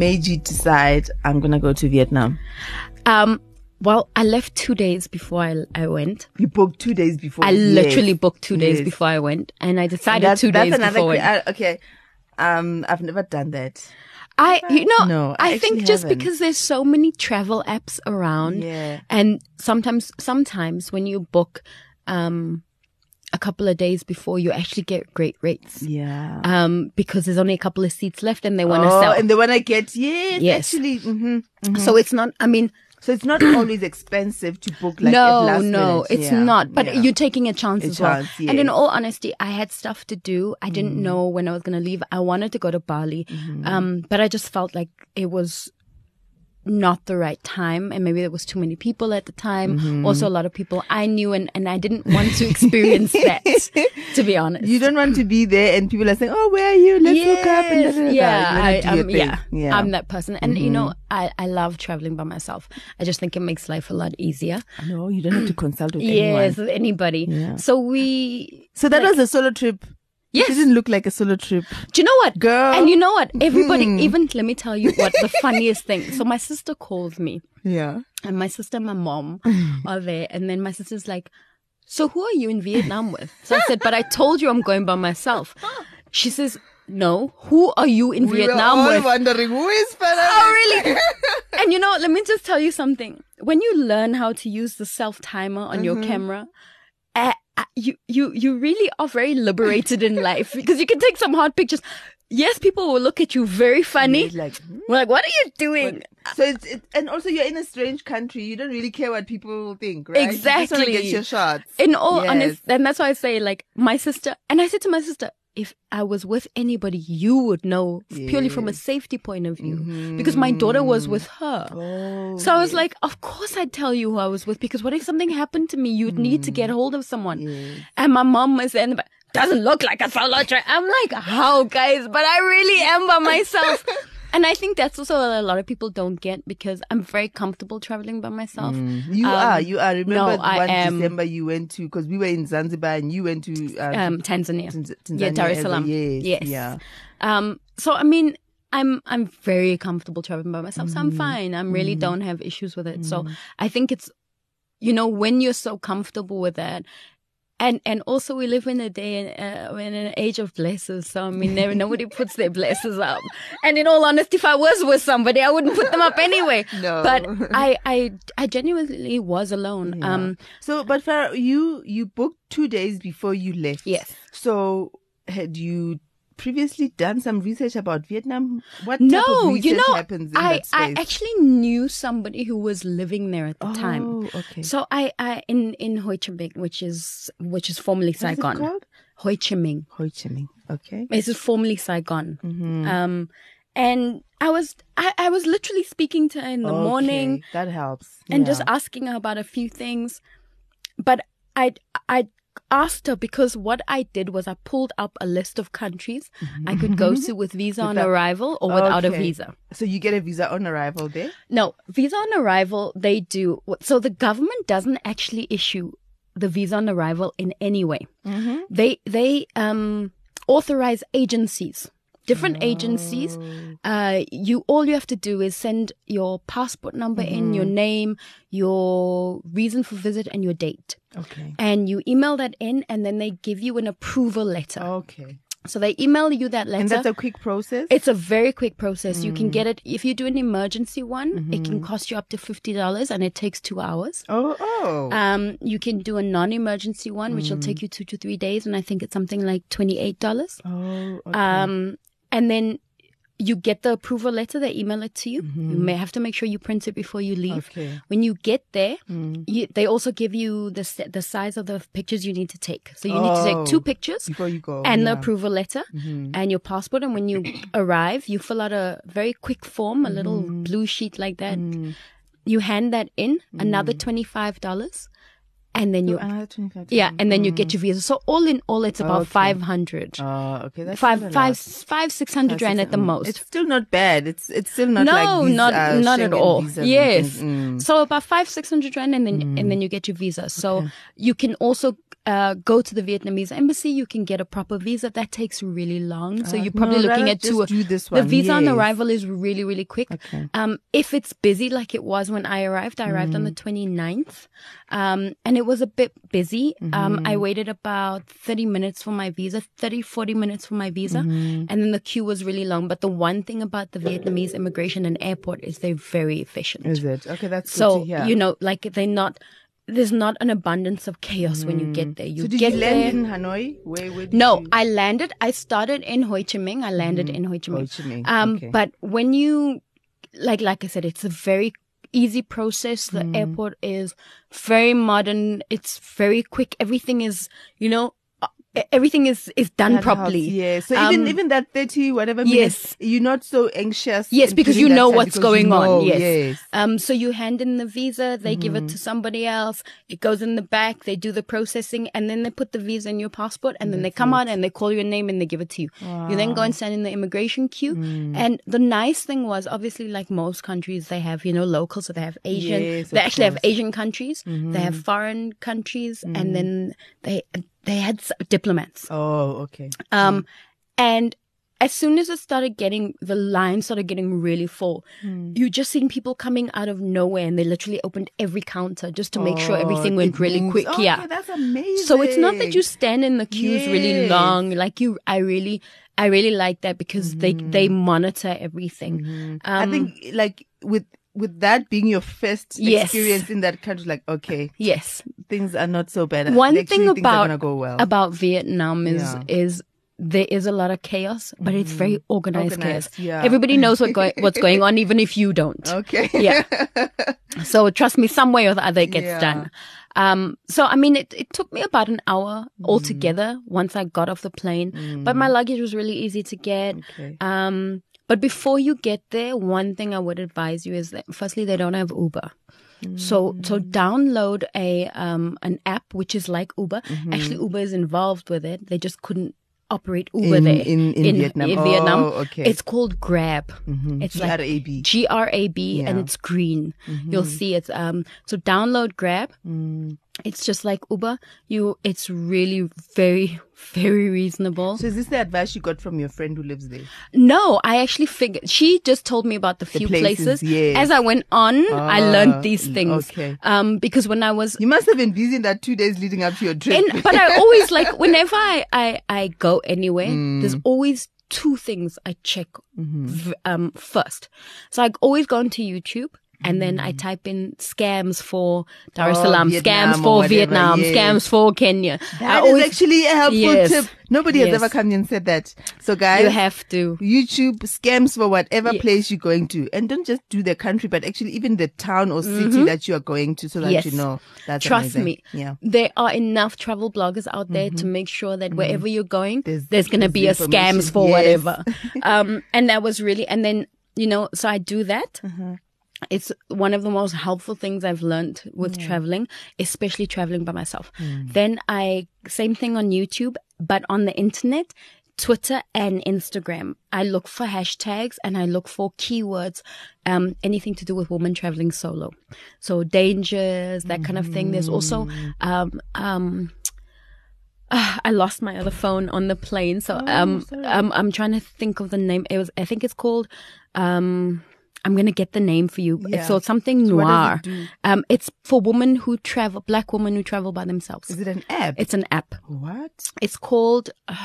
made you decide I'm gonna go to Vietnam? Um, well, I left two days before I, I went. You booked two days before. I literally booked two days Yes. before I went, and I decided That's, two that's days another. before. I uh, okay, um, I've never done that. I, you know, No, I I, think just haven't. because there's so many travel apps around, Yeah. and sometimes, sometimes when you book, um, a couple of days before, you actually get great rates. Yeah. Um, because there's only a couple of seats left, and they want to oh, sell. and the one I get, yes, Yes. actually. hmm So it's not. I mean, So it's not always expensive to book like at no, no, minute. it's Yeah, not. But yeah. you're taking a chance A as well. chance, And in all honesty, I had stuff to do. I didn't Mm-hmm. know when I was going to leave. I wanted to go to Bali, um, but I just felt like it was not the right time, and maybe there was too many people at the time. Mm-hmm. Also, a lot of people I knew, and and I didn't want to experience that. To be honest, You don't want to be there and people are saying, "Oh, where are you? Let's hook up." And da, da, da, da. yeah, I, um, yeah, yeah. Mm-hmm. I'm that person, and you know, I I love traveling by myself. I just think it makes life a lot easier. No, you don't have to consult with Yes, anyone. anybody. Yeah. So we So that was a solo trip. Yes. It didn't look like a solo trip. Do you know what? Girl. And you know what? Everybody, Hmm. even let me tell you what the funniest thing. So my sister calls me, Yeah. and my sister and my mom are there, and then my sister's like, "So who are you in Vietnam with?" So I said, "But I told you I'm going by myself." She says, "No, who are you in Vietnam we were all with?" wondering who is Farah. Oh, really? and you know, let me just tell you something. When you learn how to use the self timer on your camera, uh, uh, you you you really are very liberated in life because you can take some hard pictures. Yes, people will look at you very funny. Like, hmm? We're like, what are you doing? so it's it, and also you're in a strange country. You don't really care what people think, right? You just want to Exactly. get your shots. In all Yes. honest, and that's why I say, like, my sister, and I said to my sister, if I was with anybody, you would know purely from a safety point of view, because my mm-hmm. daughter was with her. Oh, So I oh, was like, of course I'd tell you who I was with because what if something happened to me? You'd need to get mm. hold of someone. Yes. And my mom was in, but doesn't look like a solo trip. I'm like, how guys? But I really am by myself. And I think that's also what a lot of people don't get because I'm very comfortable traveling by myself. you Um, are, you are. Remember no, one. December you went to because we were in Zanzibar and you went to uh, Um, Tanzania. Tanz- yeah, Tanzania Dar es Salaam. yes, yes. yeah. Um, so I mean, I'm I'm very comfortable traveling by myself, so I'm fine. I really don't have issues with it. So I think it's, you know, when you're so comfortable with that. And and also we live in a day uh, in an age of blessers. So I mean, never, nobody puts their blessers up. And in all honesty, if I was with somebody, I wouldn't put them up anyway. No. But I I I genuinely was alone. Um, So, but Farah, you you booked two days before you left. Yes. So, had you previously done some research about Vietnam? What type of no, research you know, happens in I that space? I actually knew somebody who was living there at the time. Oh, okay. So I, I in in Ho Chi Minh, which is which is formerly Saigon. What's it called? Ho Chi Minh. Ho Chi Minh. Okay. This is formerly Saigon. Mm-hmm. Um, and I was I, I was literally speaking to her in the morning Okay, That helps. and just asking her about a few things, but I I asked her because what I did was I pulled up a list of countries I could go to with visa on arrival or without a visa. So you get a visa on arrival there. No, visa on arrival, they do. So the government doesn't actually issue the visa on arrival in any way. They they um authorize agencies, different agencies. Uh, you all you have to do is send your passport number in, your name, your reason for visit, and your date, Okay. and you email that in, and then they give you an approval letter. Okay. So they email you that letter. And that's a quick process. It's a very quick process. You can get it if you do an emergency one. It can cost you up to fifty dollars, and it takes two hours. oh, oh. Um, you can do a non-emergency one, which will take you two to three days, and I think it's something like twenty-eight dollars. oh. Okay. Um, and then you get the approval letter. They email it to you. You may have to make sure you print it before you leave. Okay. When you get there, you, they also give you the the size of the pictures you need to take. So you need to Oh. take two pictures Before you go. and the yeah. Mm-hmm. approval letter and your passport. And when you arrive, you fill out a very quick form, a little Mm-hmm. blue sheet like that. You hand that in, another $25. And then you, 25 yeah, and then you get your visa. So all in all, it's about Mm. Okay. 500. Oh, okay. That's Five, five, five, six hundred rand at the Mm, most. It's still not bad. It's it's still not no, like these, not uh, not at all. Yes. Mm. So about five, six hundred rand, and then and then you get your visa. So you can also uh, go to the Vietnamese embassy. You can get a proper visa. That takes really long. So Uh, you're probably no, looking at two. do this the one, visa on arrival is really, really quick. Okay. Um, if it's busy like it was when I arrived, I arrived on the Mm. 29th. Um, and it was a bit busy. Um, Mm-hmm. I waited about 30 minutes for my visa, 30, 40 minutes for my visa. Mm-hmm. And then the queue was really long. But the one thing about the Vietnamese immigration and airport is they're very efficient. Is it? Okay, that's good So, you know, like they're not, there's not an abundance of chaos when you get there. You Mm. so did get you land there. in Hanoi? Where, where No, you? I landed. I started in Ho Chi Minh. I landed in Ho Chi Minh. Ho Chi Minh, Um, okay. but when you, like, like I said, it's a very easy process. The Mm. airport is very modern. It's very quick. Everything is, you know, everything is is done That helps, properly. Yeah. So Um, even even that thirty whatever yes. minutes, you're not so anxious. Yes, because you know what's because you going on. Yes. yes. Um, so you hand in the visa, they give Mm-hmm. it to somebody else. It goes in the back. They do the processing, and then they put the visa in your passport, and then they come out and they call your name and they give it to you. You then go and stand in the immigration queue. Mm. And the nice thing was, obviously, like most countries, they have you know locals, so they have Asian. Yes, they actually have course. Mm-hmm. Asian countries. They have foreign countries, Mm. and then they they had s- diplomats. Oh, okay. Um, and as soon as it started getting, the line started getting really full, Hmm. you just seen people coming out of nowhere and they literally opened every counter just to make sure Oh, everything went really moves. quick. Yeah. that's amazing. So it's not that you stand in the queues really long. Like you, I really, I really like that because they, they monitor everything. Um, I think like with with that being your first Yes. experience in that country, like okay, yes. things are not so bad. One Actually, thing about go well. about Vietnam is Yeah. is there is a lot of chaos, but it's very organized, Organized, chaos. yeah. Everybody knows what go- what's going on, even if you don't. okay. Yeah. so trust me, some way or the other it gets Yeah. done. Um, so I mean, it, it took me about an hour Mm. altogether once I got off the plane, but my luggage was really easy to get. Okay. Um, but before you get there, one thing I would advise you is that firstly, they don't have Uber. So, so Mm. download a, um, an app which is like Uber. Mm-hmm. Actually, Uber is involved with it. They just couldn't operate Uber In- there in- in Vietnam. In Vietnam. Oh, okay. It's called Grab. It's like G-R-A-B. G R A B and Yeah. Mm-hmm. it's green. You'll see it's um so download Grab. Mm. It's just like Uber. You it's really very very reasonable. So is this the advice you got from your friend who lives there? No, I actually figured she just told me about the few places, yes. As I went on, I Ah, learned these things. okay. Um because when I was You must have been busy in that two days leading up to your trip. in, but I always like whenever I I, I go anywhere, Mm. there's always two things I check Mm-hmm. v- um first. So I always go into YouTube. And then I type in scams for Dar es Mm. Oh, Salaam, Vietnam scams for whatever, Vietnam, yes. scams for Kenya. That is actually a helpful Yes. tip. Nobody has ever come and said that. So guys, you have to. YouTube scams for whatever Yes. place you're going to. And don't just do the country, but actually even the town or city that you are going to so that Mm-hmm. Yes. you know that's Trust amazing. me. Yeah. There are enough travel bloggers out there to make sure that wherever you're going, Mm-hmm. There's- there's, going to be a scams for Yes. whatever. um, and that was really, and then, you know, so I do that. Uh-huh. It's one of the most helpful things I've learned with traveling, especially traveling by myself. Mm. Then I, same thing on YouTube, but on the internet, Twitter and Instagram. I look for hashtags and I look for keywords, um, anything to do with women traveling solo. So dangers, that kind of thing. There's also, Mm. um, um, ah, I lost my other phone on the plane. So, um, um, I'm trying to think of the name. It was, I think it's called, um, I'm gonna get the name for you. Yeah. So it's something So what does noir. it? Um, it's for women who travel, black women who travel by themselves. Is it an app? It's an app. what? It's called. Uh,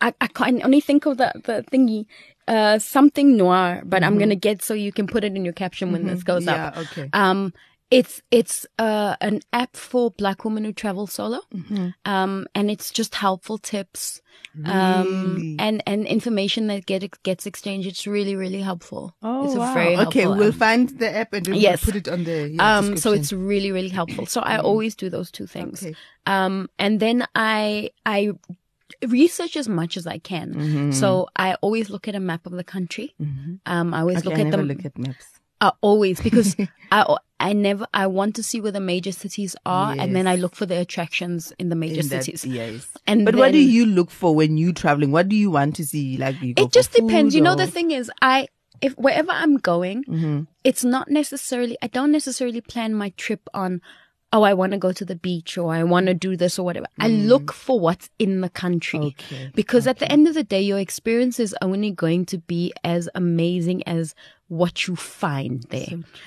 I I can only think of the the thingy. Uh, something noir, but I'm gonna get so you can put it in your caption when this goes Mm-hmm. Yeah, up. okay. Um, it's it's uh an app for black women who travel solo. Mm-hmm. Um, and it's just helpful tips. Um, Really? and and information that get gets exchanged. It's really really helpful. Oh, it's a wow. very okay. helpful We'll find the app and we'll Yes. put it on the yeah, um so it's really really helpful so i always do those two things Okay. um and then i i research as much as i can Mm-hmm. so i always look at a map of the country um i always Okay, look I at them look at maps. Uh, always because i i never i want to see where the major cities are and then i look for the attractions in the major In that- cities yes. and But what do you look for when you're traveling? What do you want to see? Like it just depends food you know the thing is i if wherever i'm going Mhm. it's not necessarily i don't necessarily plan my trip on oh, I want to go to the beach or I want to do this or whatever. I look for what's in the country. Okay, Because at the end of the day, your experience is only going to be as amazing as what you find there.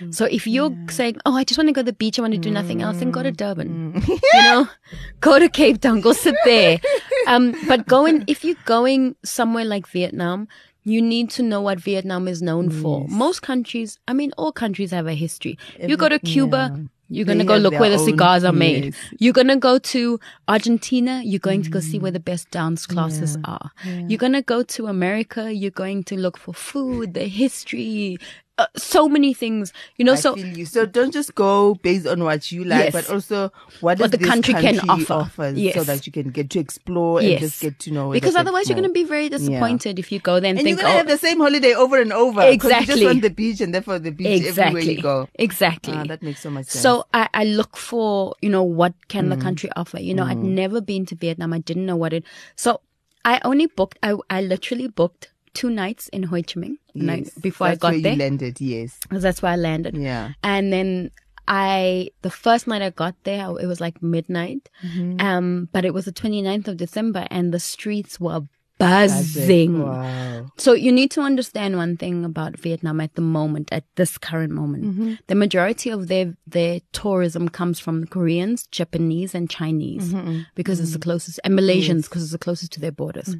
So, if you're saying, oh, I just want to go to the beach, I want to do nothing else, then go to Durban. you know, go to Cape Town, go sit there. Um, but going, if you're going somewhere like Vietnam, you need to know what Vietnam is known for. Most countries, I mean, all countries have a history. you go to Cuba, you're going to go look where the cigars are made. yes. You're going to go to Argentina, you're going to go see where the best dance classes are. You're going to go to America, you're going to look for food, the history, uh, so many things. You know, I so feel you. So don't just go based on what you like, Yes. but also what, What the this country can offer. offers, so that you can get to explore and just get to know. because otherwise you're going to be very disappointed if you go there and, and think, you're gonna oh, have the same holiday over and over. 'cause You Exactly. just want the beach, and therefore the beach everywhere exactly, you go. exactly. Ah, that makes so much sense. So I, I look for, you know, what can Mm. the country offer? You know, I'd never been to Vietnam. I didn't know what it. So I only booked. I I literally booked two nights in Ho Chi Minh I- Yes, before I that's got where there. You landed, yes. that's where I landed. Yeah. And then I, the first night I got there, it was like midnight. Mm-hmm. Um, but it was the 29th of December and the streets were buzzing. Wow. So you need to understand one thing about Vietnam at the moment, at this current moment. Mm-hmm. The majority of their their tourism comes from Koreans, Japanese, and Chinese Mm-hmm. because it's the closest, and Malaysians because it's the closest to their borders.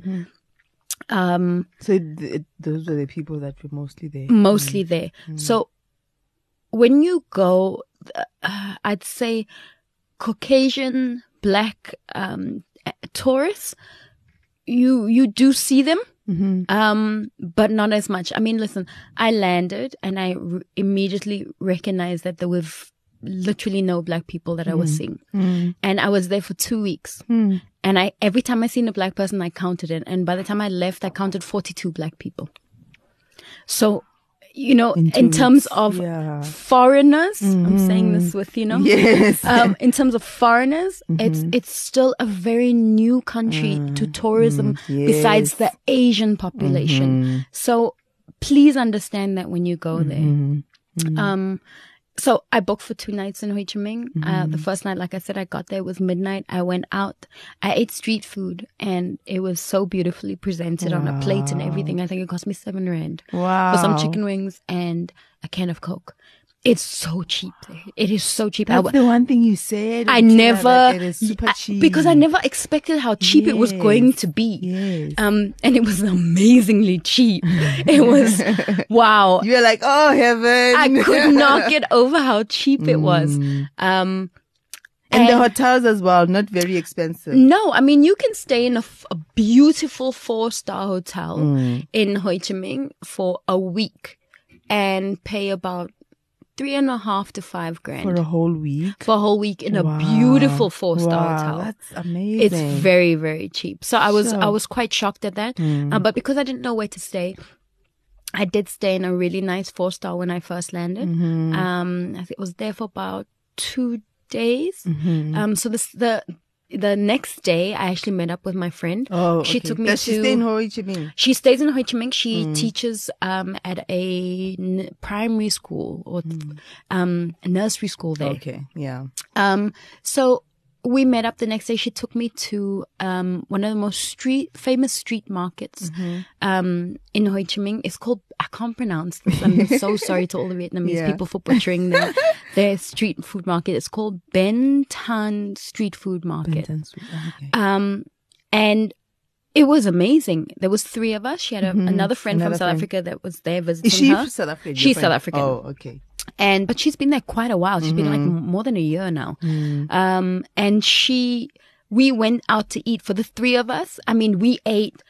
Mm-hmm. Um, So th- those were the people that were mostly there. mostly there. So when you go, uh, I'd say Caucasian, black um, tourists, you you do see them, um, but not as much. I mean, listen, I landed and I r- immediately recognized that there were v- literally no black people that I was seeing, and I was there for two weeks. And I every time I seen a black person, I counted it, and by the time I left, I counted forty two black people. So, you know, in, two terms of yeah. foreigners, I'm saying this with you know, Yes. um, in terms of foreigners, Mm-hmm. it's it's still a very new country to tourism. Mm, Besides the. Asian population, so please understand that when you go Mm-hmm. there. Um, so I booked for two nights in Ho Chi Minh. Uh, Mm-hmm. the first night, like I said, I got there it was midnight. I went out. I ate street food, and it was so beautifully presented on a plate and everything. I think it cost me seven rand wow. for some chicken wings and a can of Coke. It's so cheap. It is so cheap. That's w- the one thing you said. I never that It is super I- because I never expected how cheap it was going to be. Yes. Um, and it was amazingly cheap. it was wow. you were like, oh heaven. I could not get over how cheap it was. Um, and the hotels as well, not very expensive. no, I mean you can stay in a, f- a beautiful four star hotel in Ho Chi Minh for a week and pay about three and a half to five grand For a whole week. for a whole week in a beautiful four star wow, hotel. That's amazing. It's very very cheap. So I was Sure. I was quite shocked at that. Uh, but because I didn't know where to stay, I did stay in a really nice four star when I first landed. Mm-hmm. Um, I think it was there for about two days. Mm-hmm. Um, so this the the next day I actually met up with my friend. Oh, she okay. took me Does to. she stay in Ho Chi Minh? she stays in Ho Chi Minh. She Mm. teaches um, at a n- primary school or Mm. um, a nursery school there. Okay, yeah. Um, so we met up the next day. She took me to um, one of the most street famous street markets Mm-hmm. um, in Ho Chi Minh. It's called I can't pronounce this. I'm so sorry to all the Vietnamese Yeah. people for butchering their, their street food market. It's called Ben Tan Street Food Market. Street. Okay. Um, and it was amazing. There was three of us. She had a, another friend Mm-hmm. Another from South friend. Africa that was there visiting Is she her. South Africa? She's South? African. Oh, okay. And but she's been there quite a while. She's been like Mm-hmm. more than a year now. Mm. Um, and she, we went out to eat for the three of us. I mean, we ate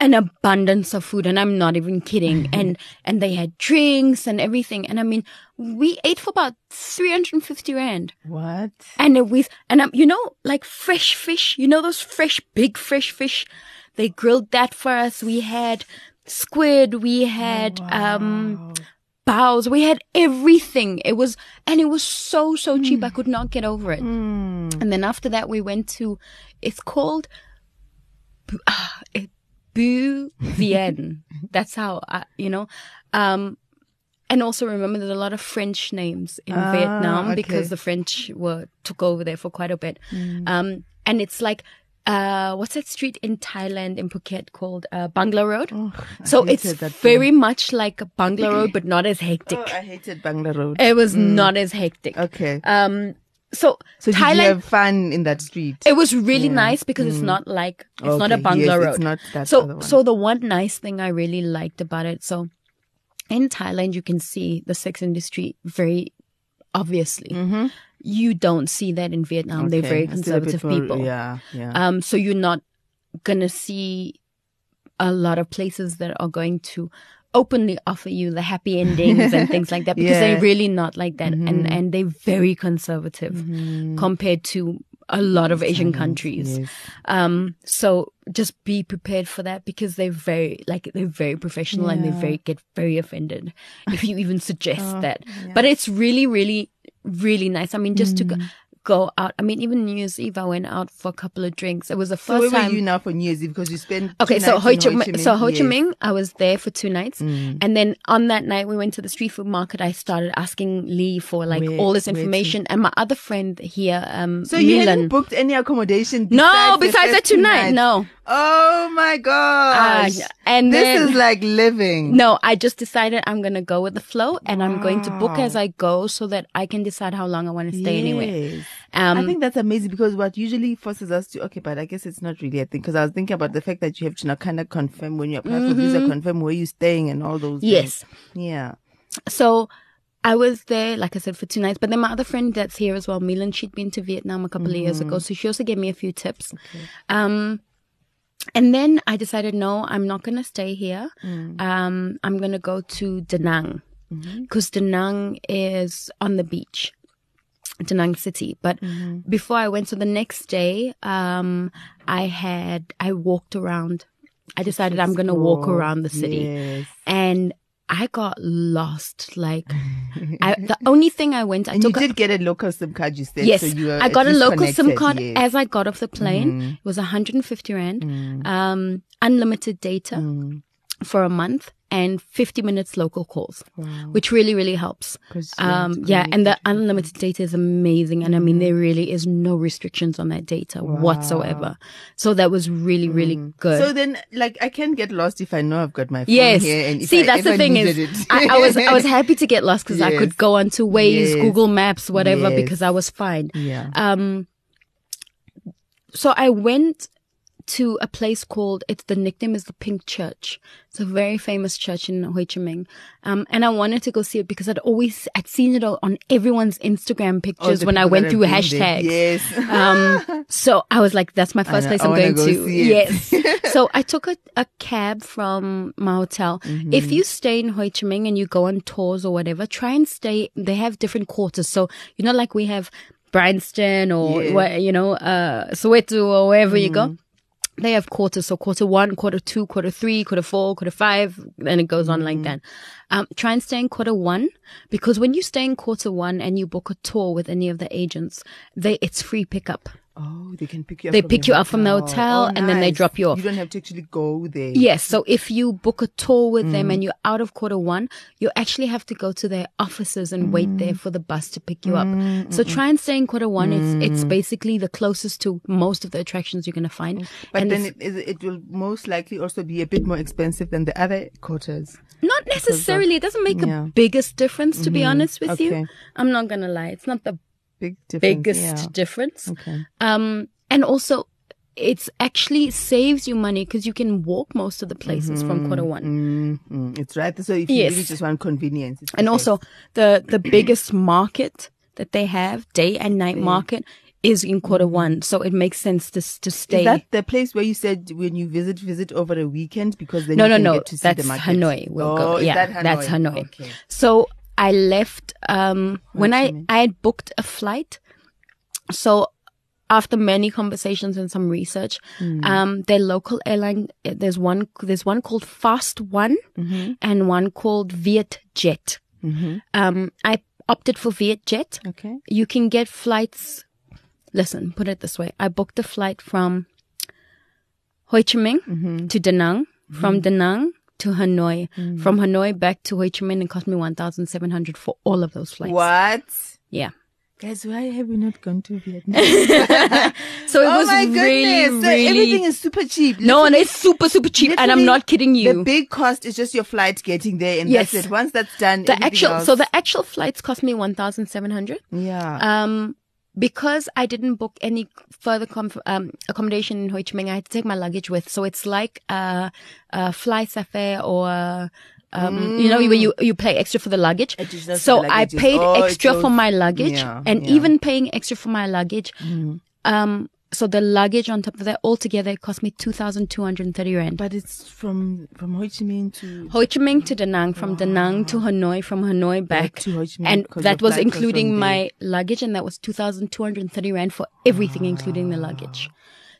an abundance of food, and I'm not even kidding. and and they had drinks and everything. And I mean, we ate for about three hundred and fifty rand. What? And with and um, you know, like fresh fish. You know those fresh, big fresh fish. They grilled that for us. We had squid. We had um bows. We had everything. It was, and it was so, so cheap. I could not get over it. Mm. And then after that, we went to, it's called, ah, it- Bu Vien. That's how, I, you know, um, and also remember there's a lot of French names in Ah, Vietnam okay. because the French were took over there for quite a bit. Um, and it's like uh, what's that street in Thailand in Phuket called uh, Bangla Road? Oh, so it's very much like Bangla Road, but not as hectic. Oh, I hated Bangla Road. It was not as hectic. Okay. Um, so, So did Thailand, you have fun in that street? it was really nice because it's not like it's not a Okay, Bangla yes, Road. It's not that so so the one nice thing I really liked about it, so in Thailand you can see the sex industry very obviously. You don't see that in Vietnam. They're Mm-hmm. Very it's still a bit conservative more- people. Yeah, yeah. Um, so you're not gonna see a lot of places that are going to openly offer you the happy endings and things like that because Yeah. Mm-hmm. they're really not like that and and they're very conservative compared to a lot of Asian countries. yes. Um, so just be prepared for that because they're very like they're very professional and they very get very offended if you even suggest Oh, that. But it's really, really, really nice. I mean, just to go, Mm. out. I mean, even New Year's Eve, I went out for a couple of drinks. It was the So first where time. were you now for New Year's Eve? Because you spent Okay, so Ho Chi Minh, so Ho Chi Yes. Mm. Minh, I was there for two nights, and then on that night we went to the street food market. I started asking Lee for like Where- all this information, and my other friend here, um, So you Milan. hadn't booked any accommodation? no, besides the besides that two tonight, nights? no. Oh my gosh! Ah, and this then- is like living. No, I just decided I'm gonna go with the flow, and I'm going to book as I go so that I can decide how long I want to stay. Yes. Um, I think that's amazing because what usually forces us to okay, but I guess it's not really a thing because I was thinking about the fact that you have to now kind of confirm when you apply for visa, confirm where you're staying and all those. Mm-hmm. Yes. things. Yeah. So I was there, like I said, for two nights. But then my other friend that's here as well, Milan, she'd been to Vietnam a couple of years ago. So she also gave me a few tips. Um, and then I decided, no, I'm not going to stay here. Um, I'm going to go to Da Nang because Da Nang is on the beach. Da Nang city. But before I went, so the next day, um, I had, I walked around. I decided I'm going to walk around the city Yes. and I got lost. Like, I, the only thing I went, I And you took a, did get a local SIM card, you said. yes, so you I got a local SIM card yes. Mm. as I got off the plane. It was 150 rand, um, unlimited data Mm. For a month and 50 minutes local calls, which really, really helps. Um, yeah, and the unlimited data is amazing. And I mean, Mm. there really is no restrictions on that data whatsoever. So that was really, really good. Mm. So then, like, I can get lost if I know I've got my phone Yes. here. And if See, I that's the thing is. I, I was I was happy to get lost because I could go onto Waze, Yes. Google Maps, whatever, Yes. because I was fine. yeah. Um, so I went to a place called it's the nickname is the Pink Church. It's a very famous church in Ho Chi Minh. Um, and I wanted to go see it because I'd always I'd seen it on everyone's Instagram pictures the when I went through been there. hashtags. Yes. Um, so I was like, that's my first know, place I I'm going go to. Yes. so I took a, a cab from my hotel. Mm-hmm. If you stay in Ho Chi Minh and you go on tours or whatever, try and stay. They have different quarters. So you know, like we have Bryanston or Yeah. you know, uh, Soweto or wherever you Mm-hmm. go. They have quarters, so quarter one, quarter two, quarter three, quarter four, quarter five, and it goes on Mm-hmm. like that. Um, try and stay in quarter one because when you stay in quarter one and you book a tour with any of the agents, they it's free pickup. Oh, they can pick you up. They from pick the you up from the hotel Oh, and then they drop you off. You don't have to actually go there. Yes. So if you book a tour with Mm. them and you're out of quarter one, you actually have to go to their offices and wait there Mm. for the bus to pick you up. So try and stay in quarter one. It's it's basically the closest to most of the attractions you're gonna find. But and then it, is- it will most likely also be a bit more expensive than the other quarters. not necessarily. It doesn't make Yeah. Mm-hmm. the biggest difference, to be honest with Okay. you. I'm not gonna lie. It's not the Big difference. biggest Yeah. difference. Okay. Um, and also, it's actually saves you money because you can walk most of the places from quarter one. Mm, mm, it's right. So if you really just want convenience, it's and also the the biggest market that they have, day and night market, is in quarter one. So it makes sense to to stay. Is that the place where you said when you visit, visit over a weekend because then no, you no, can no. get to see That's the market? Hanoi. We'll oh, go. Yeah, that Hanoi? that's Hanoi. Okay. So I left um when I Minh. I had booked a flight. So after many conversations and some research, Hmm. um, their local airline there's one there's one called Fast One Mm-hmm. and one called Vietjet. Um, I opted for Vietjet. Okay. You can get flights. Listen, put it this way: I booked a flight from Ho Chi Minh Mm-hmm. to Da Nang, from Da Nang to Hanoi. Mm. From Hanoi back to Ho Chi Minh, it cost me 1,700 for all of those flights. What? Yeah. Guys, why have we not gone to Vietnam? So it oh was my really, goodness. So really. everything is super cheap. no, and it's super, super cheap. And I'm not kidding you. The big cost is just your flight getting there, and Yes. that's it. Once that's done, the actual else- so the actual flights cost me 1700 yeah. um because I didn't book any further comf- um, accommodation in Ho Chi Minh, I had to take my luggage with. So it's like a, a fly safari or um, you know where you you pay extra for the luggage. So the I paid Oh, extra for my luggage, Yeah, and yeah. even paying extra for my luggage. Mm. Um, so the luggage on top of that altogether it cost me two thousand two hundred and thirty rand. but it's from from Ho Chi Minh to Ho Chi Minh to Da Nang, oh, from Da Nang to Hanoi, from Hanoi back, to Ho Chi Minh, and that was including my luggage, and that was two thousand two hundred and thirty rand for everything, including the luggage.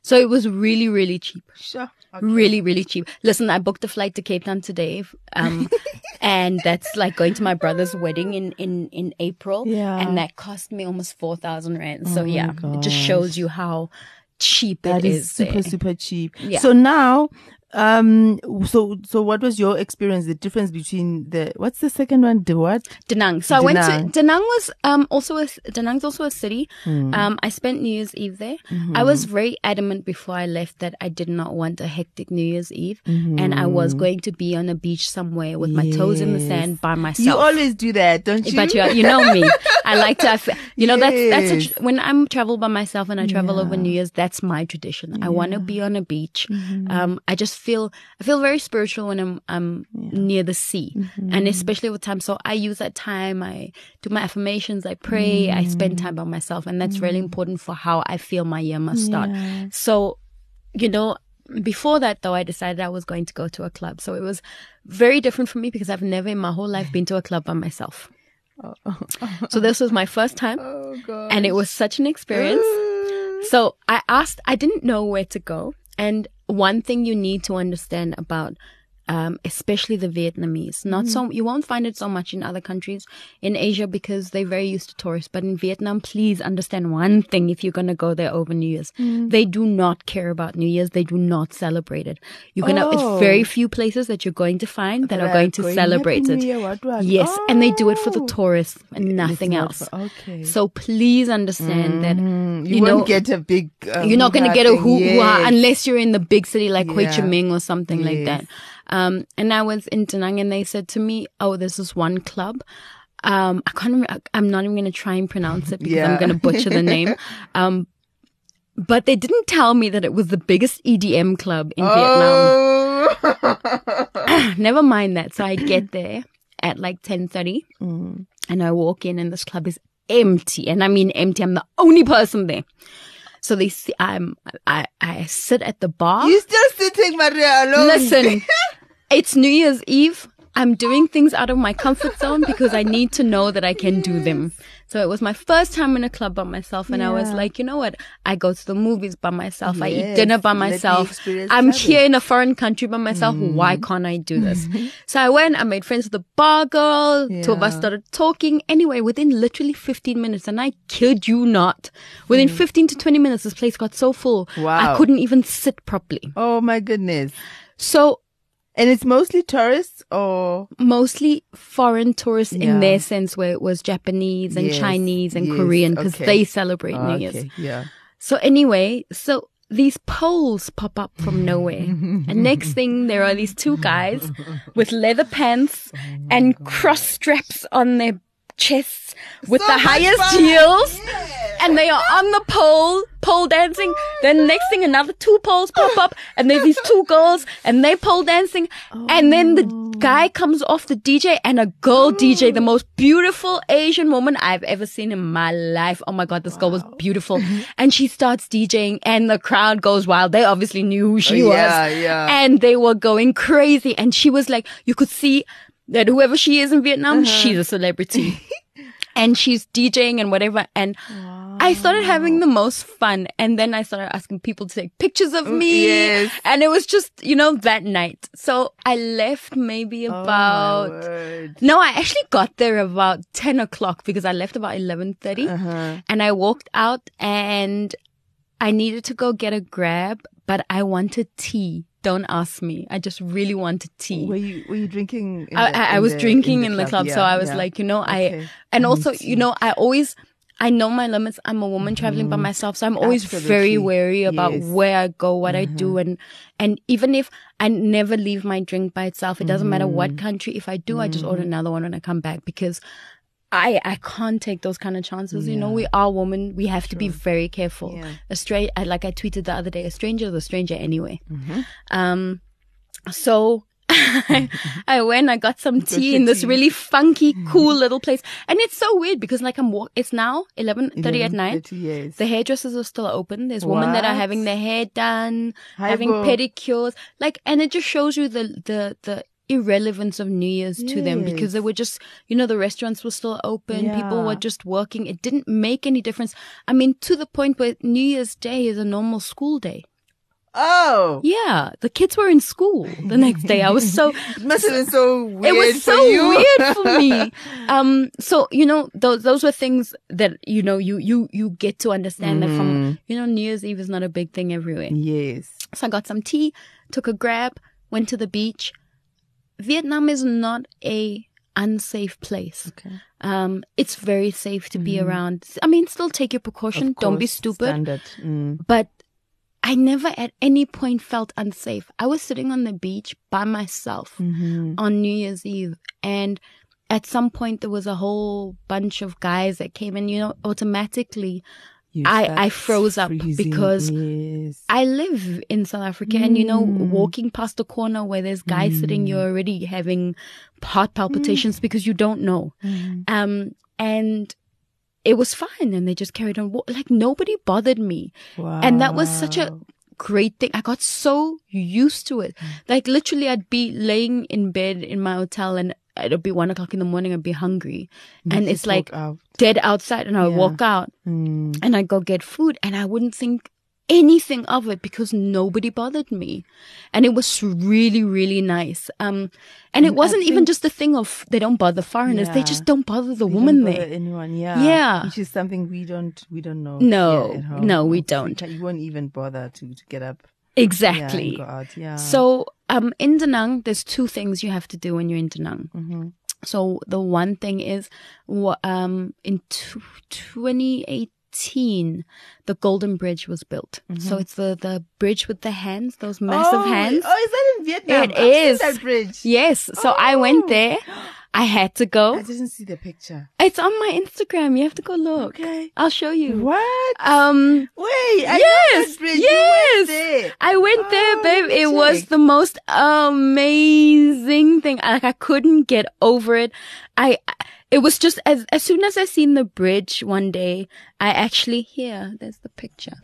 So it was really, really cheap, sure. Really, really cheap. Listen, I booked a flight to Cape Town today, um, and that's like going to my brother's wedding in in in April, Yeah. and that cost me almost four thousand rand. So Oh my yeah, it just shows you how cheap That it is, is. super there. super cheap. Yeah. So now, um, so so what was your experience? The difference between the what's the second one? The what? Da Nang. So I went to Da Nang was um also a Da Nang's also a city. Hmm. Um, I spent New Year's Eve there. Mm-hmm. I was very adamant before I left that I did not want a hectic New Year's Eve, Mm-hmm. and I was going to be on a beach somewhere with my toes in the sand by myself. You always do that, don't you? but you, you know me. I like to, I you know, that's, that's, a, tr- when I'm travel by myself and I travel over New Year's, that's my tradition. I want to be on a beach. Mm-hmm. Um, I just feel, I feel very spiritual when I'm, I'm near the sea Mm-hmm. and especially with time. So I use that time. I do my affirmations. I pray. I Mm. spend time by myself and that's really important for how I feel my year must start. Yeah. So, you know, before that though, I decided I was going to go to a club. So it was very different for me because I've never in my whole life been to a club by myself. So this was my first time Oh and it was such an experience. So I asked, I didn't know where to go. And one thing you need to understand about, um, especially the Vietnamese, not so, you won't find it so much in other countries in Asia because they're very used to tourists. But in Vietnam, please understand one thing if you're going to go there over New Year's. They do not care about New Year's. They do not celebrate it. You're going to, Oh. it's very few places that you're going to find that are going to celebrate it. New Year, what was- Yes, and they do it for the Oh. tourists and nothing not else. for- okay. So please understand that Mm, you, you won't know- get a big. Uh, you're not going to get a hoo Yes. unless you're in the big city like Ho Chi Minh or something like that. Um, and I was in Danang and they said to me, "Oh, this is one club." Um, I can't remember. I'm not even going to try and pronounce it because I'm going to butcher the name. Um, but they didn't tell me that it was the biggest EDM club in Vietnam. Oh. Never mind that. So I get there at like 10:30 Mm. and I walk in and this club is empty. And I mean empty. I'm the only person there. So they see I'm I, I sit at the bar. You're still sitting, Maria, alone? Listen, it's New Year's Eve. I'm doing things out of my comfort zone because I need to know that I can do them. So it was my first time in a club by myself and I was like, you know what? I go to the movies by myself. I eat dinner by myself. I'm here in a foreign country by myself. Mm-hmm. Why can't I do this? so I went, I made friends with the bar girl. Two of us started talking. Anyway, within literally 15 minutes, and I kid you not, within 15 to 20 minutes, this place got so full. Wow. I. Couldn't even sit properly. Oh my goodness. So And it's mostly tourists or mostly foreign tourists Yeah. in their sense where it was Japanese and Yes, Chinese and yes, Korean because okay. they celebrate Oh, New Year's. okay, yeah. So anyway, so these poles pop up from nowhere. and next thing there are these two guys with leather pants and cross straps on their chests with So the highest fun. heels. And they are on the pole, pole dancing. Then next thing another two poles pop up and there's these two girls and they pole dancing. And then the guy comes off the DJ and a girl DJ, the most beautiful Asian woman I've ever seen in my life. Oh my God, this girl was beautiful. and she starts DJing and the crowd goes wild. They obviously knew who she Oh, was. yeah, yeah. And they were going crazy. And she was like, you could see that whoever she is in Vietnam, Uh-huh. she's a celebrity. and she's DJing and whatever. And I started having the most fun. And then I started asking people to take pictures of me. Mm, yes. And it was just, you know, that night. So I left maybe Oh, about, word. no, I actually got there about 10 o'clock because I left about 11.30 Uh-huh. and I walked out and I needed to go get a grab, but I wanted tea. Don't ask me. I just really wanted tea. Were you were you drinking? in I, the- I, I was the- drinking in the, club, so Yeah, I was yeah. like, you know, I and also, you know, I always I know my limits. I'm a woman traveling by myself, so I'm always very Mm-hmm. Wary about Yes. Mm-hmm. where I go, what I do, and and even if I never leave my drink by itself, it doesn't matter Mm-hmm. what country. If I do, I just order another one when I come back because. I, I can't take those kind of chances. You know, we are women. We have to be very careful. Yeah. A straight, like I tweeted the other day, a stranger is a stranger anyway. Mm-hmm. Um, so I went, I got some tea in this tea. really funky, cool little place. And it's so weird because like I'm, wa- it's now 11.30 at night. Yes. The hairdressers are still open. There's women that are having their hair done, Hi, having Bo. pedicures. Like, and it just shows you the, the, the irrelevance of New Year's to them because they were just, you know, the restaurants were still open. People were just working. It didn't make any difference. I mean, to the point where New Year's Day is a normal school day. Oh, Yeah, the kids were in school the next day. I was so it must have been so weird. it was so weird for me. Um, so you know, those those were things that you know you you you get to understand that Mm-hmm. from you know New Year's Eve is not a big thing everywhere. Yes. So I got some tea, took a grab, went to the beach. Vietnam is not a unsafe place. Okay. Um, it's very safe to be around. I mean, still take your precaution. Of Don't be stupid Standard. Mm. but I never at any point felt unsafe. I was sitting on the beach by myself Mm-hmm. on New Year's Eve and at some point there was a whole bunch of guys that came in, you know, automatically You I- I froze up because yes. I live in South Africa and you know, Mm. walking past a corner where there's guys sitting, you're already having heart palpitations because you don't know. Mm. Um, and it was fine and they just carried on. Like nobody bothered me. And that was such a great thing. I got so used to it. Like literally I'd be laying in bed in my hotel and it'd be one o'clock in the morning. I'd be hungry and it's like out. dead outside and I Yeah. walk out Mm. and I'd go get food and I wouldn't think anything of it because nobody bothered me. And it was really, really nice. Um, and it And I wasn't even just the thing of they don't bother foreigners. They just don't bother the We woman don't there. Anyone? Yeah. Yeah. Which is something we don't we don't know. No, here at home. no, we don't. You won't even bother to, to get up. Yeah, Exactly. go out. Yeah. So, um, in Da Nang, there's two things you have to do when you're in Da Nang. Mhm. So the one thing is, um, in tw 2018, the Golden Bridge was built. So it's the the bridge with the hands, those massive Mm-hmm. oh, hands. Oh, is that in Vietnam? It I've is. that bridge. Yes. So I went Oh. there. I had to go. I didn't see the picture. It's on my Instagram. You have to go look. Okay. I'll show you. What? Um, Wait. I Yes, yes. You went there. I went there, Oh, babe. let me It was the most amazing thing. Like I couldn't get over it. I, it was just as as soon as I seen the bridge one day, I actually here. There's the picture.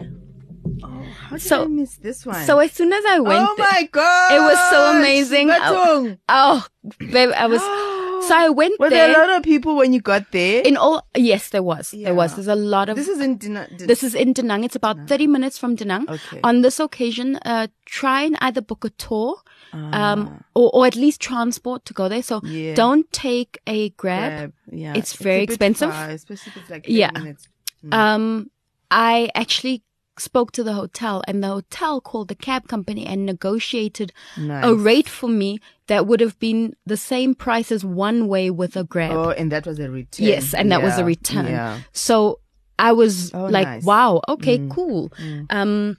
Oh, how did So- I miss this one? So as soon as I went, oh my god, It was so amazing. Oh, babe, I was. Oh, So I went Were there there. a lot of people when you got there? in all, yes, there was. There was. There's a lot of. this is in Dina- Din- This is in Da Nang. It's about 30 minutes from Da Nang. Okay. On this occasion, uh, try and either book a tour, Ah, um, or, or at least transport to go there. So Yeah. don't take a grab. grab. Yeah, It's very a bit expensive. far, especially if it's like Yeah. 30 minutes. Um, I actually spoke to the hotel and the hotel called the cab company and negotiated Nice. a rate for me that would have been the same price as one way with a grab. Oh, and that was a return. Yes, and that was a return. Yeah. So I was Oh, like, nice. wow, okay, Mm. cool. Mm. Um,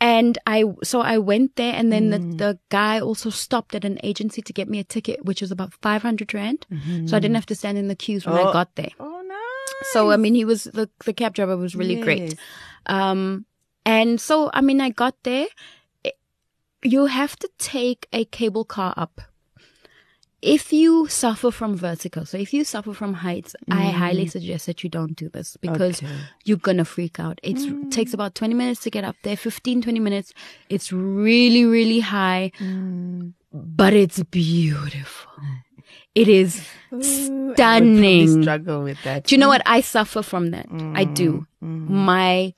and I, so I went there and then Mm. the, the guy also stopped at an agency to get me a ticket, which was about 500 rand. So I didn't have to stand in the queues when I Mm-hmm. Oh. got there. Oh, nice. So, I mean, he was, the, the cab driver was really great. Yes. Um, and so, I mean, I got there. You have to take a cable car up. If you suffer from vertigo, so if you suffer from heights, I highly suggest that you don't do this because Mm. Okay. you're gonna freak out. It takes about 20 minutes to get up there, 15, 20 minutes. It's really, really high, Mm. but it's beautiful. It is Ooh, stunning. struggle with that. do you know what? I suffer from that. I do. Mm. My,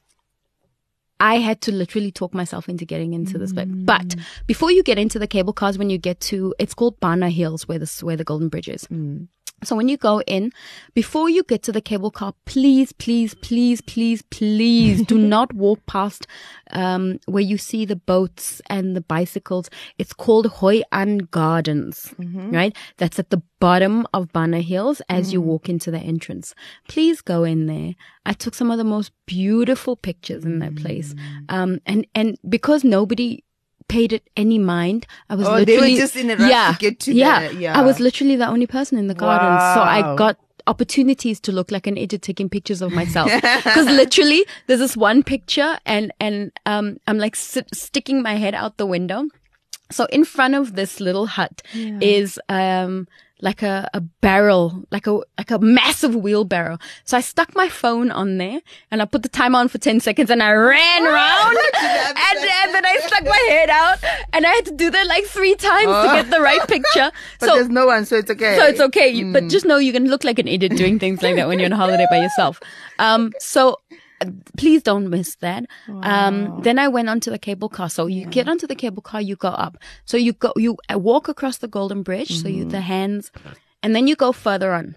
I had to literally talk myself into getting into this bit. But before you get into the cable cars, when you get to, it's called Bana Hills, where this, where the Golden Bridge is. Mm. So when you go in, before you get to the cable car, please, please, please, please, please do not walk past um, where you see the boats and the bicycles. It's called Hoi An Gardens, right? That's at the bottom of Bana Hills as you walk into the entrance. Please go in there. I took some of the most beautiful pictures in that place. Um, and, and because nobody paid it any mind, I was Oh, they were literally just in a rush to get to yeah. the- yeah. I was literally the only person in the garden, so I got opportunities to look like an idiot taking pictures of myself. Because literally there's this one picture and and um i'm like sit, sticking my head out the window so in front of this little hut is um like a, a barrel, like a like a massive wheelbarrow. So I stuck my phone on there and I put the timer on for ten seconds and I ran around and, and then I stuck my head out and I had to do that like three times to get the right picture. But so there's no one, so it's okay. so it's okay. You- But just know you can look like an idiot doing things like that when you're on holiday by yourself. Um, so please don't miss that. Um, then I went onto the cable car. So you get onto the cable car, you go up. So you go, you walk across the Golden Bridge. So you, the hands, and then you go further on.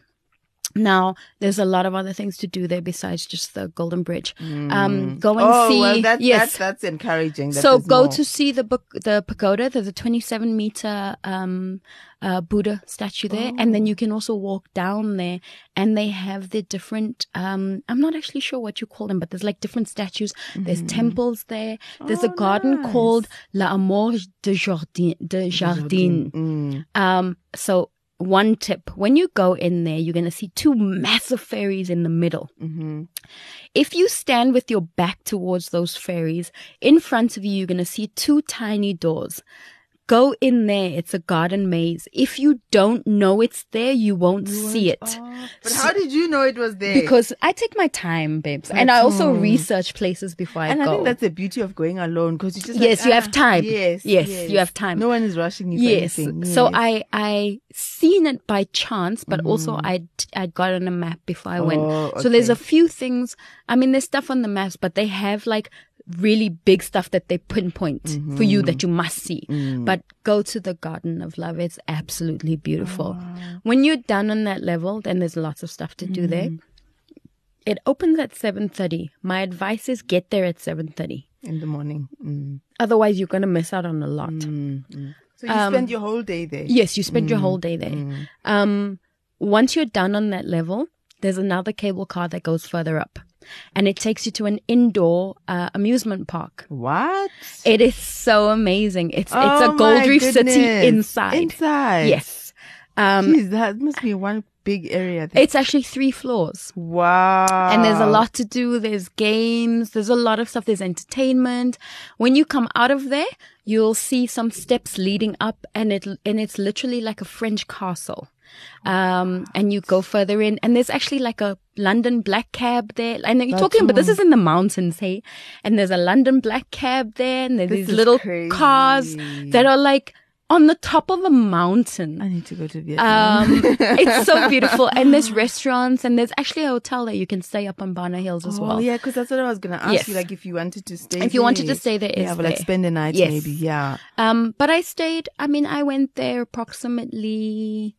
Now, there's a lot of other things to do there besides just the Golden Bridge. Um, go and oh, see. well, that, yes. that's, that's encouraging. that So go more. to see the book, the pagoda. There's a 27 meter um, uh, Buddha statue there, and then you can also walk down there, and they have the different. Um, I'm not actually sure what you call them, but there's like different statues. There's temples there. There's a garden called La Amour de Jardin. De Jardin. Mm. Um, so one tip: when you go in there, you're gonna see two massive fairies in the middle. Mm-hmm. If you stand with your back towards those fairies, in front of you, you're going to see two tiny doors. Go in there. It's a garden maze. If you don't know it's there, you won't see it. Oh, but how did you know it was there? Because I take my time, babes. And I also research places before I and go. I think that's the beauty of going alone because you just Yes, like, you ah, have time. Yes, Yes, you have time. No one is rushing you. For yes. So I, I seen it by chance, but also I'd, I'd got on a map before I went. Oh, So there's a few things. I mean, there's stuff on the maps, but they have like really big stuff that they pinpoint for you Mm-hmm. that you must see. Mm. But go to the Garden of Love. It's absolutely beautiful. Oh. When you're done on that level, then there's lots of stuff to do there. Mm-hmm. It opens at 7.30. My advice is get there at 7.30. in the morning. Mm. Otherwise, you're going to miss out on a lot. So you Um, spend your whole day there. Yes, you spend Mm, your whole day there. Um, once you're done on that level, there's another cable car that goes further up, and it takes you to an indoor uh, amusement park. What? It is so amazing. It's it's Oh a Gold my Reef city inside. Inside. Yes. Um, Jeez, that must be one big area. There. it's actually three floors. wow. And there's a lot to do. There's games. There's a lot of stuff. There's entertainment. When you come out of there, you'll see some steps leading up and it, and it's literally like a French castle. Um, and you go further in and there's actually like a London black cab there. And you're That's talking, but this is in the mountains, hey? And there's a London black cab there and there's This these little crazy. cars that are like on the top of a mountain. I need to go to Vietnam. Um, it's so beautiful, and there's restaurants, and there's actually a hotel that you can stay up on Ba Na Hills as oh well. yeah, because that's what I was gonna ask Yes. you. Like if you wanted to stay, If you wanted to stay there, yeah, but like spend the night Yes. maybe. Yeah. Um, but I stayed. I mean, I went there approximately,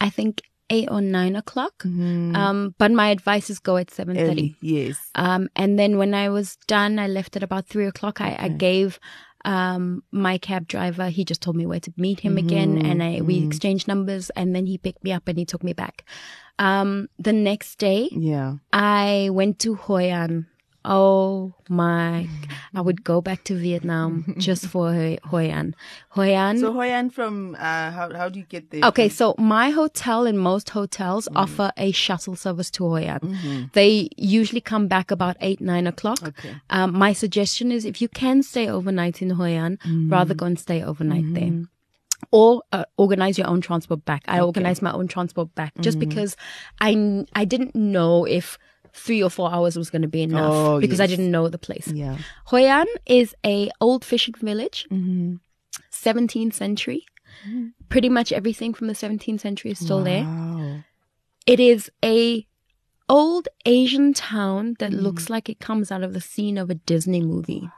I think eight or nine o'clock. Um, but my advice is go at seven thirty. Mm-hmm. Yes. Um, and then when I was done, I left at about three o'clock. I, I gave um my cab driver he just told me where to meet him again and I we exchanged numbers and then he picked me up and he took me back. Um the next day Yeah. I went to Hoi An. Oh my I would go back to Vietnam just for Hoi An. Hoi An So Hoi An from uh, how how do you get there? Okay, so my hotel and most hotels offer a shuttle service to Hoi An. Mm-hmm. They usually come back about eight, nine o'clock. Okay. Um, my suggestion is if you can stay overnight in Hoi An, Mm-hmm. rather go and stay overnight there. Or uh, organize your own transport back. I organized my own transport back just Mm-hmm. because I I didn't know if three or four hours was going to be enough Oh, because I didn't know the place. Yeah. Hoi An is a old fishing village, Mm-hmm. 17th century. Mm-hmm. Pretty much everything from the 17th century is still there. It is a old Asian town that mm-hmm. looks like it comes out of the scene of a Disney movie.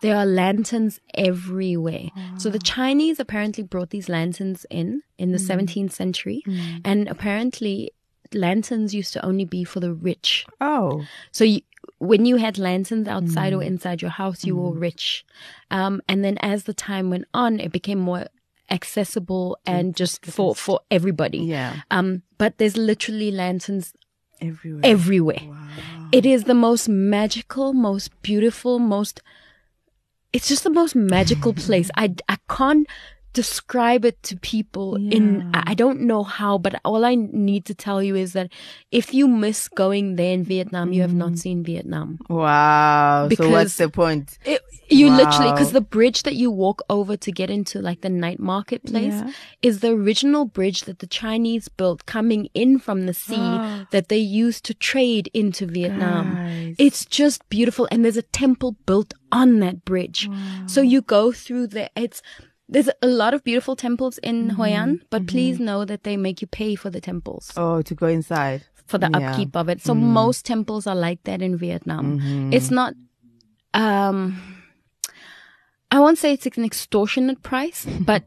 There are lanterns everywhere. So the Chinese apparently brought these lanterns in in the mm-hmm. 17th century, and apparently lanterns used to only be for the rich. Oh. So you, when you had lanterns outside or inside your house, you were rich. Um, and then as the time went on, it became more accessible and just for for everybody. Yeah. Um, but there's literally lanterns Everywhere. everywhere. It is the most magical, most beautiful, most. It's just the most magical place. I I can't describe it to people in I don't know how, but all I need to tell you is that if you miss going there in Vietnam, you have not mm. seen Vietnam. wow. so what's the point? It, you literally because the bridge that you walk over to get into like the night marketplace Yeah. is the original bridge that the Chinese built coming in from the sea that they used to trade into Vietnam. Guys. It's just beautiful and there's a temple built on that bridge. So you go through there it's there's a lot of beautiful temples in Hoi An, but please know that they make you pay for the temples Oh, to go inside. for the Yeah. Mm-hmm. upkeep of it. So most temples are like that in Vietnam. It's not um I won't say it's an extortionate price, but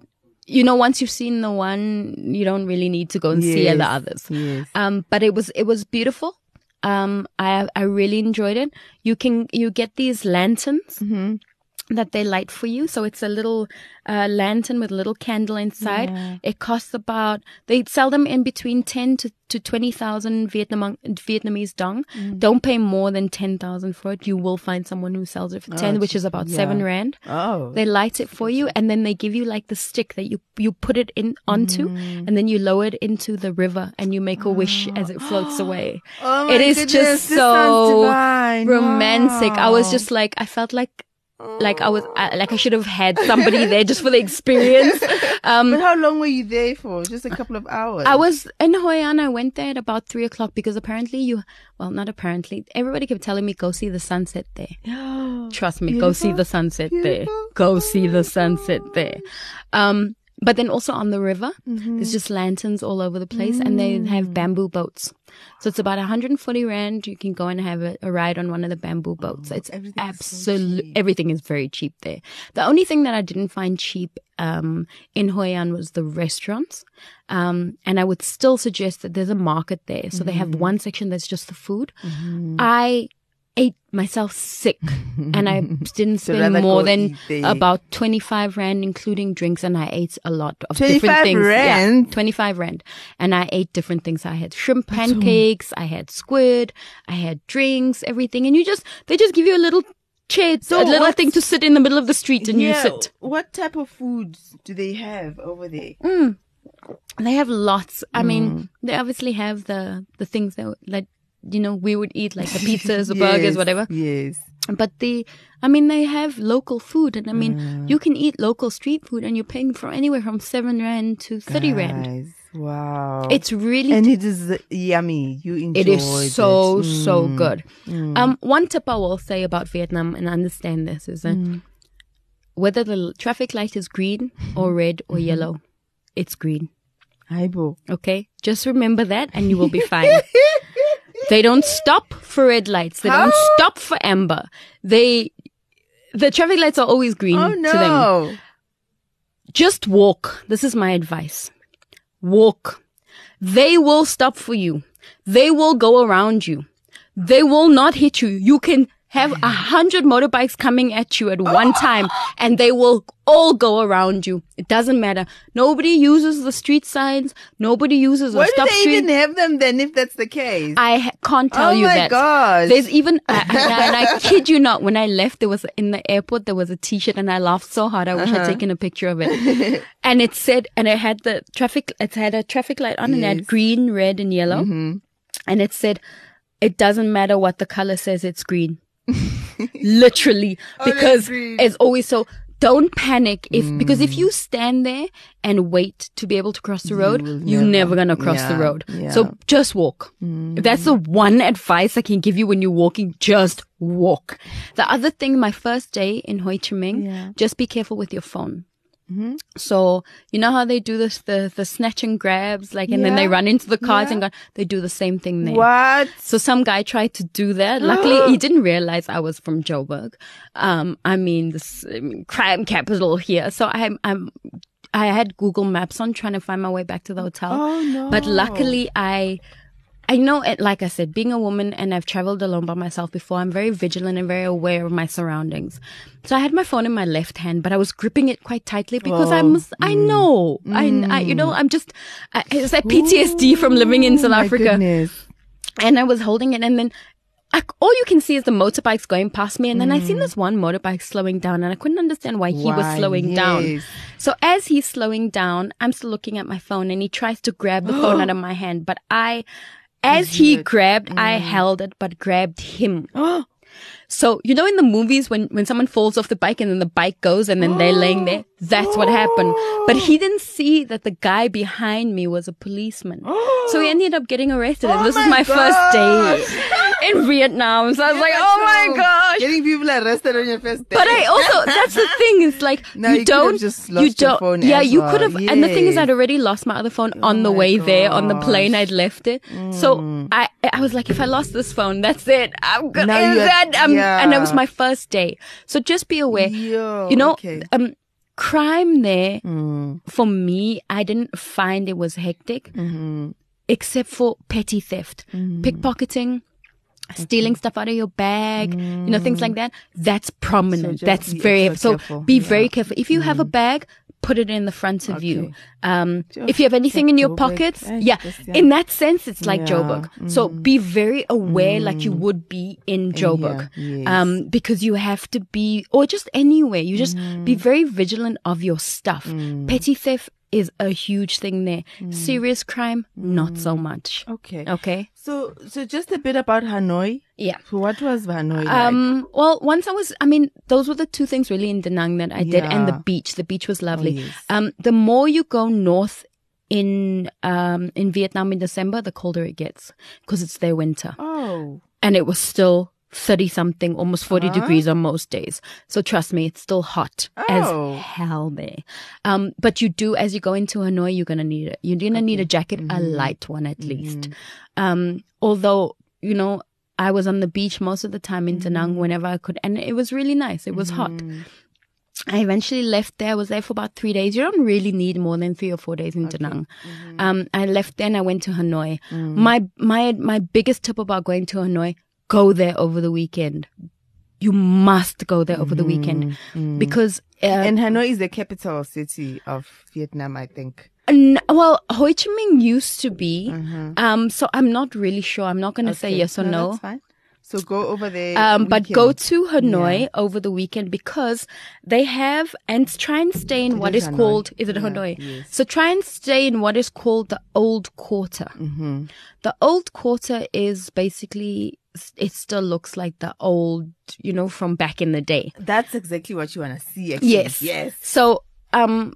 you know, once you've seen the one, you don't really need to go and see the others. Yes. Um, but it was it was beautiful. Um, I I really enjoyed it. You can you get these lanterns Mm-hmm. That they light for you. So it's a little uh, lantern with a little candle inside. Yeah. It costs about they sell them in between ten to to twenty thousand Vietnam Vietnamese dong. Mm. Don't pay more than ten thousand for it. You will find someone who sells it for ten, which is about yeah. seven rand. Oh. They light it for you, and then they give you like the stick that you you put it in onto, Mm. and then you lower it into the river, and you make a wish as it floats away. Oh my it is goodness, just so romantic. I was just like, I felt like. Like I was, I, like I should have had somebody there just for the experience. Um, But how long were you there for? Just a couple of hours. I was in Hoi An. I went there at about three o'clock because apparently you, well, not apparently, everybody kept telling me go see the sunset there. Trust me, go see the sunset there. Go see the sunset there. Um, but then also on the river, there's just lanterns all over the place and they have bamboo boats. So it's about 140 rand. You can go and have a, a ride on one of the bamboo boats. it's everything is so absolutely, everything is very cheap there. The only thing that I didn't find cheap, um, in Hoi An was the restaurants. Um, and I would still suggest that there's a market there. So they have one section that's just the food. I ate myself sick and I didn't spend rather more than about 25 rand including drinks and I ate a lot of 25 different things. rand? Yeah, 25 rand. And I ate different things. I had shrimp pancakes, I had squid, I had drinks, everything. And you just, they just give you a little chair, So a little thing to sit in the middle of the street and you sit. What type of foods do they have over there? They have lots. I Mm. mean, they obviously have the, the things that, that, you know, we would eat like the pizzas, the burgers, whatever. Yes. But they, I mean, they have local food, and I mean, Mm. you can eat local street food, and you're paying for anywhere from seven rand to thirty rand. Wow. It's really, and it is yummy. You enjoyed it. it is so it. so Mm. good. Um, one tip I will say about Vietnam, and understand this, is that Mm. whether the traffic light is green or red or yellow, it's green. Aibo. Okay, just remember that, and you will be fine. They don't stop for red lights. They don't stop for amber. They, the traffic lights are always green Oh to them. no. Just walk. This is my advice. Walk. They will stop for you. They will go around you. They will not hit you. You can have a hundred motorbikes coming at you at one time and they will all go around you. It doesn't matter. Nobody uses the street signs. Nobody uses a Why do stop they street. even have them then if that's the case? I ha- can't tell oh you that. Oh my gosh. There's even, I, I- and I kid you not, when I left, there was in the airport, there was a T-shirt, and I laughed so hard. I wish Uh-huh. I'd taken a picture of it. and it said, and it had the traffic, it had a traffic light on, and it had green, red, and yellow, Mhm. and it said, "It doesn't matter what the color says, it's green." Literally, because it's always so. Don't panic if because if you stand there and wait to be able to cross the road, will you're never. never gonna cross the road. yeah. So just walk. Mm. That's the one advice I can give you when you're walking. Just walk. The other thing, my first day in Ho Chi Minh, Yeah. just be careful with your phone. Mm-hmm. So you know how they do this the the snatch and grabs like and then they run into the cars Yeah. and go, they do the same thing there. What? So some guy tried to do that. Luckily, he didn't realize I was from Joburg. Um, I mean, this um, crime capital here. So I'm, I'm, I had Google Maps on trying to find my way back to the hotel. Oh, no. But luckily, I, I know it, like I said, being a woman and I've traveled alone by myself before, I'm very vigilant and very aware of my surroundings. So I had my phone in my left hand, but I was gripping it quite tightly because I Oh, I know, I, I, you know, I'm just, I, it's like PTSD from living in South Africa goodness. and I was holding it, and then I, all you can see is the motorbikes going past me, and then I Mm. seen this one motorbike slowing down, and I couldn't understand why he was Why? slowing down. So as he's slowing down, I'm still looking at my phone, and he tries to grab the phone out of my hand, but I. As he grabbed, I Mm. held it, but grabbed him. So, you know, in the movies when, when someone falls off the bike and then the bike goes and then they're laying there, that's what happened. But he didn't see that the guy behind me was a policeman. So he ended up getting arrested. and this is my my first day in Vietnam. So I was like, oh my gosh. Getting people arrested on your first day. But I also, that's the thing. It's like, No, you, you don't, just you lost your don't, phone yeah, you well. could have, and the thing is, I'd already lost my other phone on the my way there on the plane. I'd left it. So I, I was like, if I lost this phone, that's it. I'm gonna, Now is that, um, and it was my first day. So just be aware, Yo, you know, okay. um, crime there Mm, for me, I didn't find it was hectic, mm-hmm. except for petty theft, pickpocketing, stealing stuff out of your bag, you know, things like that. That's prominent. just That's very so. careful. Be Yeah. very careful. If you have a bag, put it in the front of you. Um, Just if you have anything in your Joburg. pockets, Eh, yeah, just, yeah. in that sense, it's like Yeah. Mm. Joburg. So be very aware, like you would be in Joburg, yes. um, because you have to be, or just anywhere. You just Mm. be very vigilant of your stuff. Petty theft is a huge thing there. Mm. Serious crime, not so much. Okay. Okay. So, so just a bit about Hanoi. Yeah. So what was Hanoi like? Um, well, once I was, I mean, those were the two things really in Da Nang that I did, and the Oh, beach. The beach was lovely. yes. Um, the more you go north in um in Vietnam in December, the colder it gets because it's their winter, Oh. and it was still thirty something, almost 40 Uh-huh. degrees on most days. So trust me, it's still hot Oh. as hell there. Um, but you do as you go into Hanoi, you're gonna need it. You're gonna need a jacket, a Mm-hmm. light one at least. Um, although you know. I was on the beach most of the time in Da Nang Mm-hmm. whenever I could, and it was really nice. It was hot. I eventually left there. I was there for about three days. You don't really need more than three or four days in Da Nang. Mm-hmm. Um, I left there and I went to Hanoi. Mm. My my my biggest tip about going to Hanoi: go there over the weekend. You must go there over the weekend because uh, Mm-hmm. And Hanoi is the capital city of Vietnam, I think. N- well, Ho Chi Minh used to be. Um, so I'm not really sure. I'm not going to say Mm-hmm. Yes or no. That's fine. So go over there. Um, but go to Hanoi Yeah. over the weekend because they have and try and stay in It what is is called is it Yeah, Hanoi? yes. So try and stay in what is called the Old Quarter. Mm-hmm. The Old Quarter is basically it still looks like the old, you know, from back in the day. That's exactly what you want to see. Actually. Yes. Yes. So, um,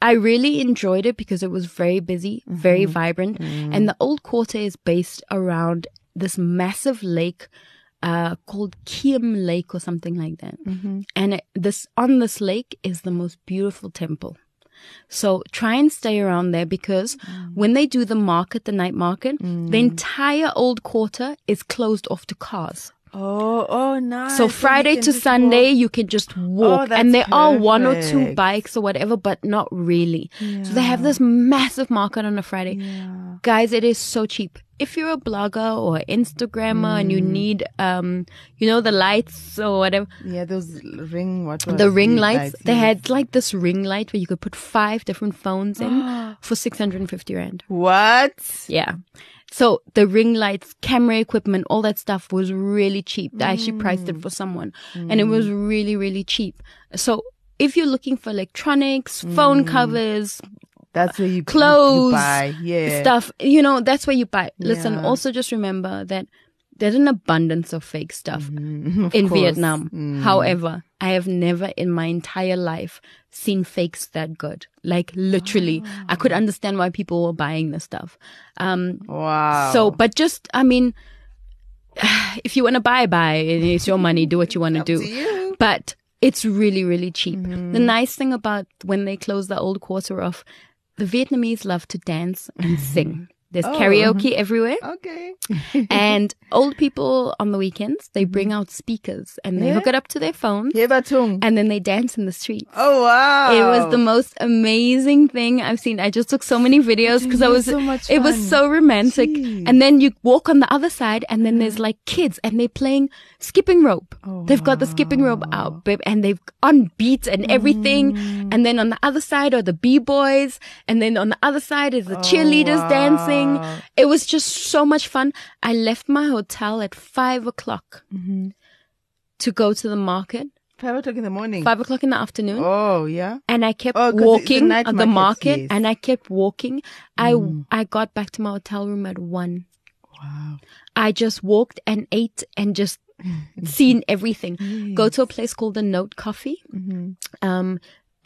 I really enjoyed it because it was very busy, very Mm-hmm. vibrant. And the old quarter is based around this massive lake, uh, called Kiem Lake or something like that. Mm-hmm. And it, this, on this lake is the most beautiful temple. So try and stay around there because Mm. when they do the market, the night market, the entire old quarter is closed off to cars. Oh, oh, nice. So Friday to Sunday, walk. you can just walk, that's and there are one or two bikes or whatever, but not really. So they have this massive market on a Friday. Yeah. Guys, it is so cheap. If you're a blogger or Instagrammer and you Mm. need, um, you know, the lights or whatever, Yeah, those ring, what was the ring the lights, they yes. had like this ring light where you could put five different phones in for 650 rand. What? Yeah. So the ring lights, camera equipment, all that stuff was really cheap. I actually priced Mm. it for someone and it was really, really cheap. So if you're looking for electronics, phone Mm. covers, That's where you Clothes, you buy. Yeah. stuff, you know, that's where you buy. Listen, Yeah. also just remember that there's an abundance of fake stuff Mm, of in course. Vietnam. Mm. However, I have never in my entire life seen fakes that good. Like literally, I could understand why people were buying this stuff. Um, Wow. so, but just, I mean, if you want to buy, buy. It's your money. Do what you want to do. But It's really, really cheap. Mm-hmm. The nice thing about when they close the old quarter off, the Vietnamese love to dance and sing. There's Oh. karaoke everywhere. Okay. and old people on the weekends, they bring out speakers and they Yeah. hook it up to their phones Heba and then they dance in the streets. Oh wow. It was the most amazing thing I've seen. I just took so many videos because I was, so it was so romantic. Jeez. And then you walk on the other side and then there's like kids and they're playing skipping rope. Oh, they've got the skipping rope out, babe, and they've on beats and everything. Mm. And then on the other side are the B-boys. And then on the other side is the cheerleaders wow. dancing. It was just so much fun. I left my hotel at five o'clock Mm-hmm. to go to the market, Five o'clock in the morning. five o'clock in the afternoon Oh yeah. and I kept Oh, 'cause it's the walking at the market, market, yes. and I kept walking. I Mm. I got back to my hotel room at one. Wow. I just walked and ate and just seen everything. Go to a place called the Note Coffee. Mm-hmm. Um,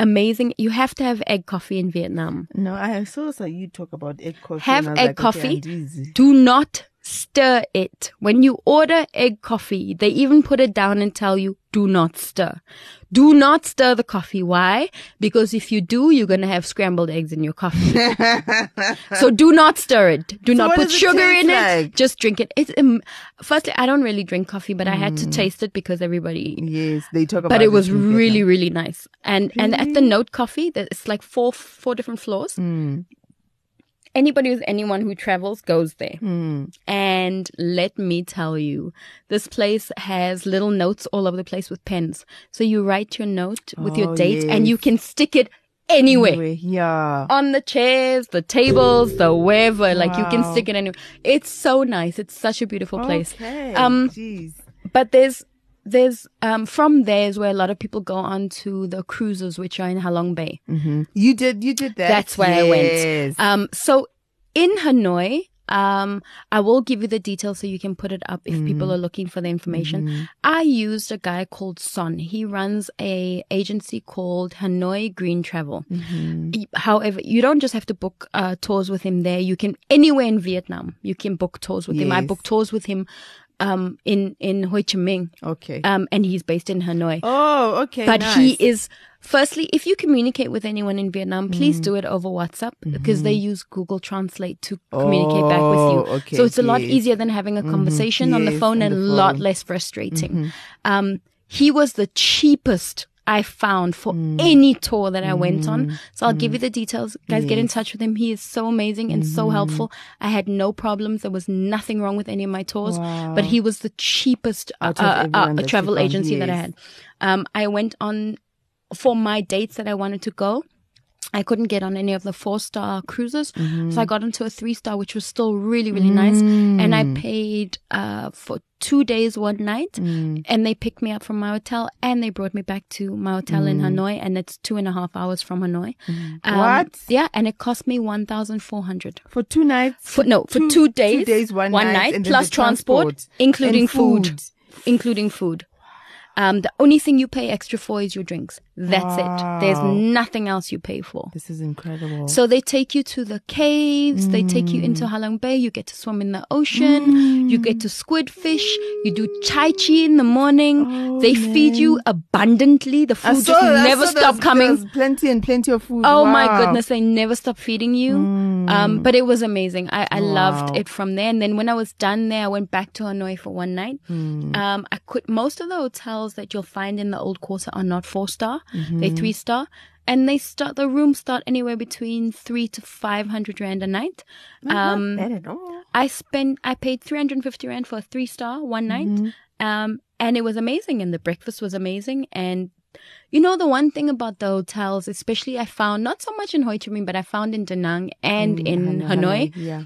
amazing. You have to have egg coffee in Vietnam. No, I saw so you talk about egg coffee. Have and I was egg like, coffee. Okay, Do not stir it. When you order egg coffee, they even put it down and tell you, do not stir. Do not stir the coffee. Why? Because if you do, you're going to have scrambled eggs in your coffee. so do not stir it. Do not put it sugar in it. Just drink it. It's, um, firstly, I don't really drink coffee, but I had Mm. to taste it because everybody yes, they talk about. It. But it was really really nice and and at the note coffee it's like four four different floors Mm, anybody who's anyone who travels goes there mm. and let me tell you this place has little notes all over the place with pens so you write your note with your Oh, date and you can stick it anywhere Anyway, yeah. on the chairs, the tables, the wherever, like you can stick it anywhere. It's so nice. It's such a beautiful place. Okay. Um, Jeez. but there's there's um from there is where a lot of people go on to the cruises which are in Halong Bay. hmm You did. You did that. That's where I went. Um so in Hanoi, um I will give you the details so you can put it up if Mm-hmm. people are looking for the information. I used a guy called Son. He runs a agency called Hanoi Green Travel. Mm-hmm. However, you don't just have to book uh, tours with him there. You can anywhere in Vietnam. You can book tours with him. I booked tours with him um in in Ho Chi Minh okay. um, and he's based in Hanoi. oh, okay. but nice. he is, firstly, if you communicate with anyone in Vietnam, please Mm. do it over WhatsApp because they use Google Translate to Oh, communicate back with you. okay, so it's a lot easier than having a conversation on the phone on and a lot. Mm-hmm. less frustrating. Um, he was the cheapest I found for Mm. any tour that I went on. So I'll give you the details. Guys, get in touch with him. He is so amazing and so Mm-hmm. helpful. I had no problems. There was nothing wrong with any of my tours, Wow. but he was the cheapest uh, uh, uh, travel agency that I had. Um, I went on for my dates that I wanted to go. I couldn't get on any of the four star cruises, so mm-hmm. I got onto a three star, which was still really, really nice. And I mm. paid uh, for two days, one night, mm. and they picked me up from my hotel and they brought me back to my hotel in mm. Hanoi, and it's two and a half hours from Hanoi. Um, What? Yeah, and it cost me one thousand four hundred. for two nights. For, no, for two, days, Two days, one, night, and plus transport, transport including and food. including food. Um, the only thing you pay extra for is your drinks. That's it. There's nothing else you pay for. This is incredible. So they take you to the caves, they take you Mm. into Halong Bay, you get to swim in the ocean, you get to squid fish, you do tai chi in the morning, they feed you abundantly, the food saw- just never stop coming. plenty and plenty of food. Oh my goodness, they never stop feeding you. Um, but it was amazing. I, I loved it from there. And then when I was done there, I went back to Hanoi for one night. Um, I quit most of the hotels that you'll find in the old quarter are not four star. They're three star. And they start, the rooms start anywhere between three to 500 rand a night. Um, Not bad at all. I spent, I paid 350 rand for a three star one night. Mm-hmm. Um, and it was amazing. And the breakfast was amazing. And you know, the one thing about the hotels, especially I found, not so much in Ho Chi Minh, but I found in Da Nang and in Hanoi, Yeah.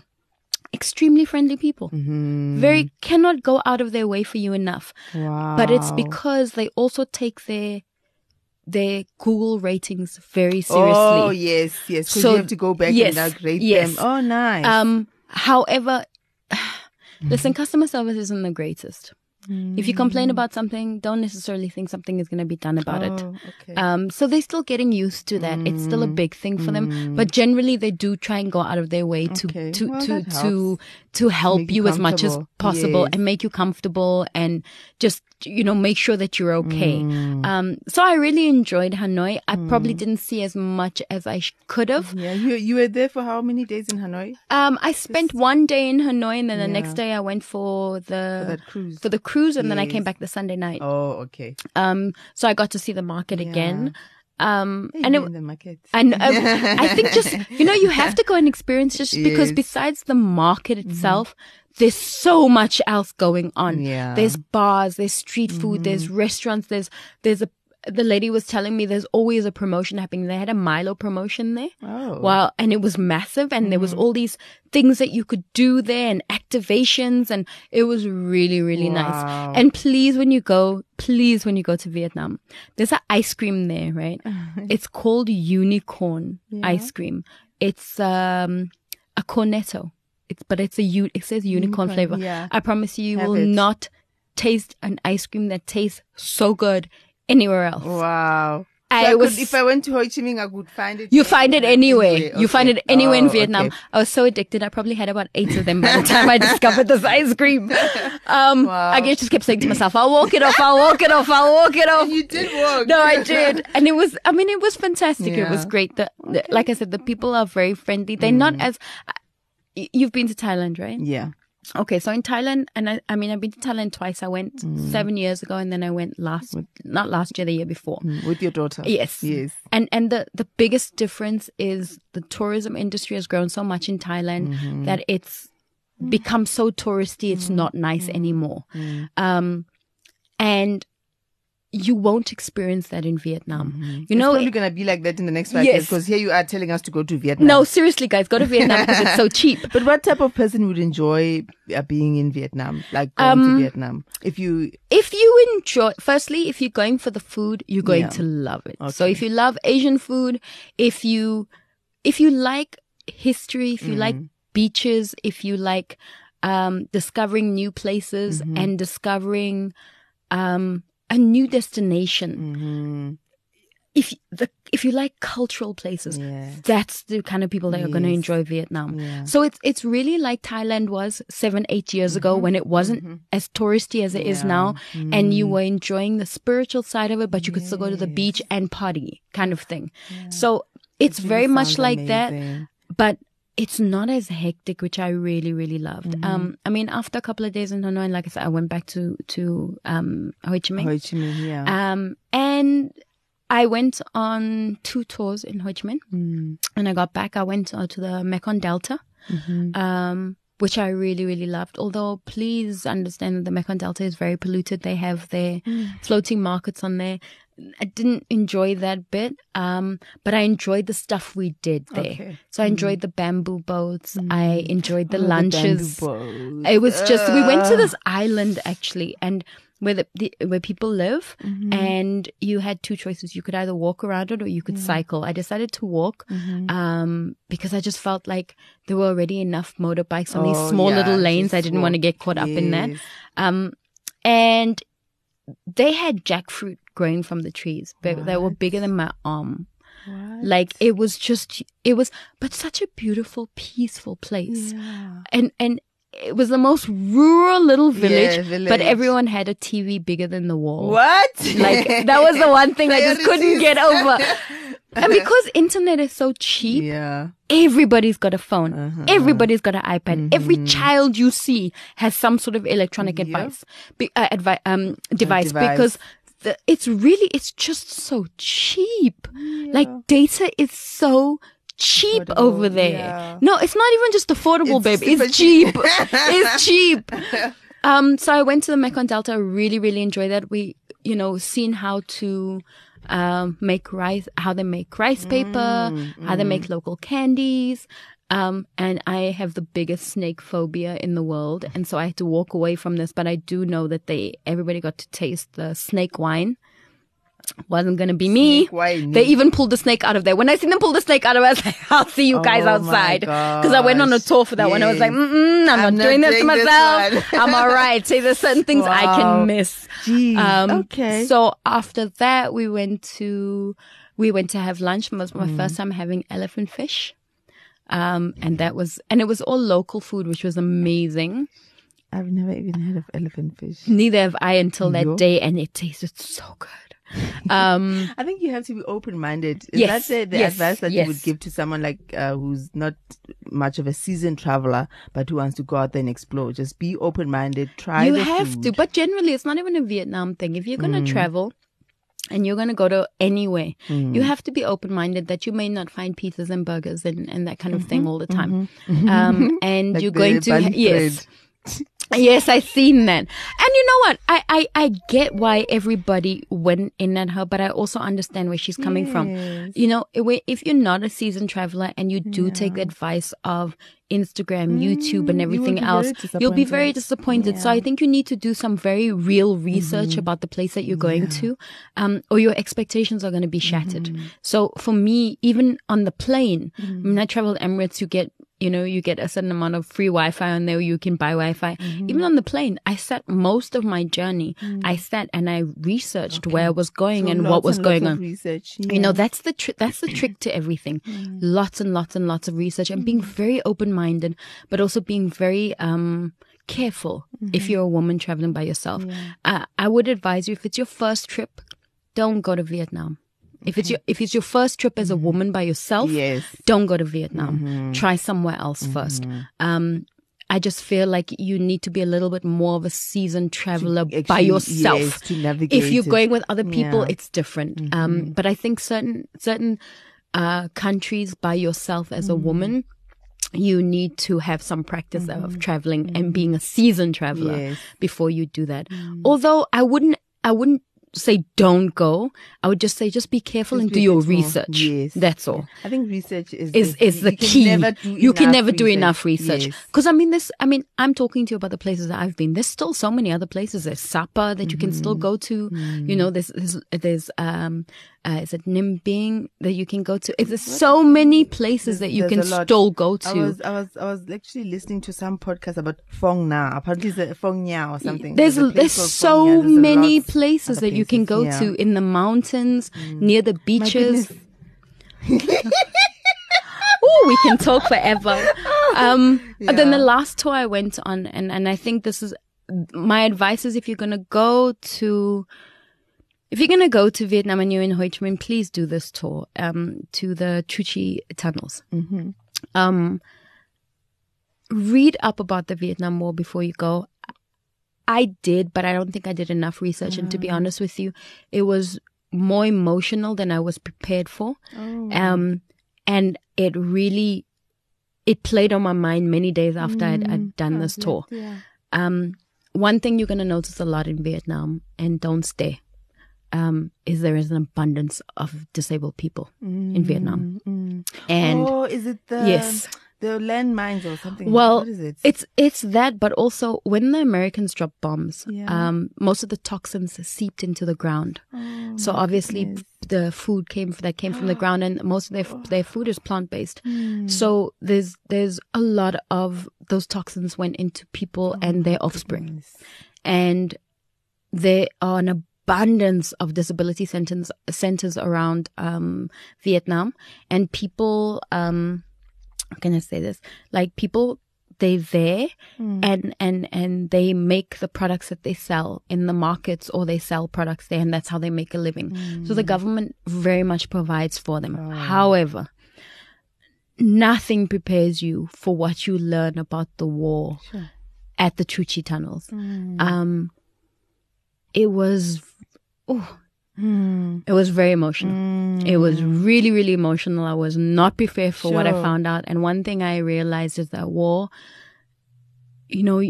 Extremely friendly people. Mm-hmm. Very, cannot go out of their way for you enough. Wow. But it's because they also take their, their Google ratings very seriously. Oh yes, yes. Because So- you have to go back yes, and now grade yes. them. Oh nice. Um, however, listen, customer service isn't the greatest. If you complain mm. about something, don't necessarily think something is going to be done about it. Oh, okay. Um, so they're still getting used to that. It's still a mm. big thing for them, but mm. generally they do try and go out of their way to Okay. to Well, to to to help Make you as much as possible Yes. and make you comfortable and just you know make sure that you're okay. Mm. Um, so I really enjoyed Hanoi. I probably didn't see as much as I sh- could have. Yeah, you you were there for how many days in Hanoi Um, I spent one day in Hanoi and then the next day I went for the for cruise? for the cruise and then I came back the Sunday night. oh, okay. Um, so I got to see the market again. Um, Hey, and it, in the market. and um, I think just you know you have to go and experience just because Yes. besides the market itself, there's so much else going on. Yeah. There's bars, there's street food, there's restaurants, there's there's a the lady was telling me there's always a promotion happening. They had a Milo promotion there. oh, Wow, and it was massive, and there was all these things that you could do there, and activations, and it was really, really Wow. nice. And please, when you go, please, when you go to Vietnam, there's an ice cream there, right? it's called unicorn ice cream. It's um a cornetto. It's but it's a u- it says unicorn, Unicorn, flavor. yeah. I promise you, you Have will it. not taste an ice cream that tastes so good anywhere else. wow. So I I could- was if I went to Ho Chi Minh, I could find it. you find it anywhere. Anyway, You find it anywhere in Oh, Vietnam. okay. I was so addicted. I probably had about eight of them by the time I discovered this ice cream. Um, Wow. I just kept saying to myself, "I'll walk it off. I'll walk it off. I'll walk it off." And you did walk. No, I did, and it was. I mean, it was fantastic. It was great. The, the like I said, the people are very friendly. They're not as. You've been to Thailand, right? Yeah. Okay, so in Thailand, and I, I mean, I've been to Thailand twice. I went seven years ago, and then I went last, not last year, the year before. Mm, With your daughter. Yes. Yes. And and the the biggest difference is the tourism industry has grown so much in Thailand Mm-hmm. that it's become so touristy it's not nice anymore. Mm. Um and you won't experience that in Vietnam. You know, It's probably going to be like that in the next five Yes. years because here you are telling us to go to Vietnam. no, seriously guys, go to Vietnam because it's so cheap. But what type of person would enjoy uh, being in Vietnam? Like going Um, to Vietnam? If you, if you enjoy firstly if you're going for the food you're going Yeah. to love it so if you love asian food if you if you like history if you Mm-hmm. like beaches if you like um discovering new places Mm-hmm. and discovering um a new destination. Mhm. if the if you like cultural places Yeah. that's the kind of people that are going to enjoy vietnam. Yeah. so it's it's really like thailand was seven eight years ago when it wasn't as touristy as it is Mm-hmm. Now and you were enjoying the spiritual side of it but you could still go to the beach and party kind of thing. So it's Really very much like that but it's not as hectic, which I really, really loved. Mm-hmm. Um, I mean, after a couple of days in Hanoi, like I said, I went back to to um Ho Chi Minh. Ho Chi Minh, yeah. Um, and I went on two tours in Ho Chi Minh. Mm. When I got back, I went uh, to the Mekong Delta, Mm-hmm. um, which I really, really loved. Although, please understand that the Mekong Delta is very polluted. They have their Mm. floating markets on there. I didn't enjoy that bit, um, but I enjoyed the stuff we did there. Okay. So I enjoyed the bamboo boats. I enjoyed the Oh, lunches. boat. It was just we went to this island actually, and where the, the where people live, Mm-hmm. and you had two choices. You could either walk around it or you could cycle. I decided to walk, Mm-hmm. um, because I just felt like there were already enough motorbikes on these Oh, small yeah, little lanes. I didn't want to get caught up in that. Um, and they had jackfruit growing from the trees. They, they were bigger than my arm. What? Like it was just, it was, but such a beautiful, peaceful place. Yeah. And, and it was the most rural little village, Yeah, but everyone had a TV bigger than the wall. What? Like that was the one thing I just couldn't get over. And because internet is so cheap, Yeah. everybody's got a phone. Uh-huh. Everybody's got an iPad. Every child you see has some sort of electronic Mm-hmm. Advice, be, uh, advi- um, device, device. because the, it's really, it's just so cheap. Like data is so cheap Affordable, over there. yeah. No, it's not even just affordable, It's babe. It's cheap. it's cheap. Um, so I went to the Mekong Delta. I really, really enjoyed that. We, you know, seen how to um, make rice, how they make rice paper, how they make local candies. Um, and I have the biggest snake phobia in the world, and so I had to walk away from this. But I do know that they everybody got to taste the snake wine. Wasn't gonna be me. They even pulled the snake out of there. When I seen them pull the snake out of it, I was like, "I'll see you guys Oh outside." Because I went on a tour for that one. I was like, Mm-mm, "I'm, I'm not not doing this to doing this myself. I'm all right." See, there's certain things I can miss. Jeez. Um, okay. So after that, we went to we went to have lunch. It was my Mm. first time having elephant fish. Um, and that was, and it was all local food, which was amazing. I've never even heard of elephant fish. Neither have I until that Yo. day, and it tasted so good. Um, I think you have to be open minded. Is Yes, that the, the yes, advice that you would give to someone like uh, who's not much of a seasoned traveler but who wants to go out there and explore? Just be open minded. Try you have food. to, but generally, it's not even a Vietnam thing. If you're gonna Mm. travel. And you're going to go to anywhere. Mm. You have to be open minded that you may not find pizzas and burgers and, and that kind of Mm-hmm. thing all the time. Um, and Like you're going to, yes. Yes, I seen that. And you know what? I, I, I get why everybody went in at her, but I also understand where she's coming from. You know, if you're not a seasoned traveler and you do take the advice of Instagram, YouTube, and Mm, you everything else, you'll be very disappointed. disappointed. So I think you need to do some very real research about the place that you're going to, um, or your expectations are going to be shattered. So for me, even on the plane, when I traveled Emirates, you get you know, you get a certain amount of free Wi-Fi on there. You can buy Wi-Fi. Even on the plane, I sat most of my journey. I sat and I researched where I was going So and what was and going on. Research. You know, that's the tr- that's the trick to everything. Lots and lots and lots of research and being very open minded, but also being very um careful if you're a woman traveling by yourself. Uh, I would advise you if it's your first trip, don't go to Vietnam. If it's your if it's your first trip as a woman by yourself, Yes. don't go to Vietnam. Try somewhere else first. Um, I just feel like you need to be a little bit more of a seasoned traveler by Actually, yourself. yes, to navigate if you're it. going with other people, Yeah. Mm-hmm. it's different. Um, but I think certain certain uh, countries by yourself as a Mm-hmm. woman. You need to have some practice of traveling and being a seasoned traveler Mm-hmm. Yes. Before you do that. Although I wouldn't, I wouldn't say don't go. I would just say just be careful Just and do your research. Yes. That's all I think research is is is the you key. You can never do enough research Yes. because I mean this. I mean I'm talking to you about the places that I've been. There's still so many other places. There's Sapa that you can still Mm-hmm. go to. You know, there's there's, there's um uh, is it Ninh Binh that you can go to. There's so many places that you There's can still go to? I was I was I was actually listening to some podcast about Fong Na. Apparently, it's Phong Nha or something. There's a there's so There's many places that you can go yeah. to in the mountains, near the beaches. Oh, we can talk forever. Um, but then the last tour I went on, and, and I think this is my advice is if you're going to go to, if you're going to go to Vietnam and you're in Ho Chi Minh, please do this tour, um, to the Chu Chi tunnels. Mm-hmm. Um, read up about the Vietnam War before you go. I did, but I don't think I did enough research. And to be honest with you, it was more emotional than I was prepared for. Oh. Um, and it really, it played on my mind many days after I'd, I'd done this tour. Yeah. Um, one thing you're going to notice a lot in Vietnam, and don't stay, um, is there is an abundance of disabled people in Vietnam. Mm. And oh, is it the yes. The landmines or something? Well, what is it? It's it's that, but also when the Americans dropped bombs, Yeah. um, most of the toxins seeped into the ground. Oh, so obviously, goodness. the food came that came from the ground, and most of their their food is plant based. Hmm. So there's there's a lot of those toxins went into people and their offspring, Goodness. and there are an abundance of disability centers centers around um, Vietnam, and people. Um, how can I say this? Like people, they're there Hmm. and and and they make the products that they sell in the markets, or they sell products there, and that's how they make a living. So the government very much provides for them. However, nothing prepares you for what you learn about the war Sure. at the Chu Chi tunnels. Mm. Um, it was, oh, Mm. it was very emotional. It was really, really emotional. I was not prepared for what I found out. And one thing I realized is that war, you know,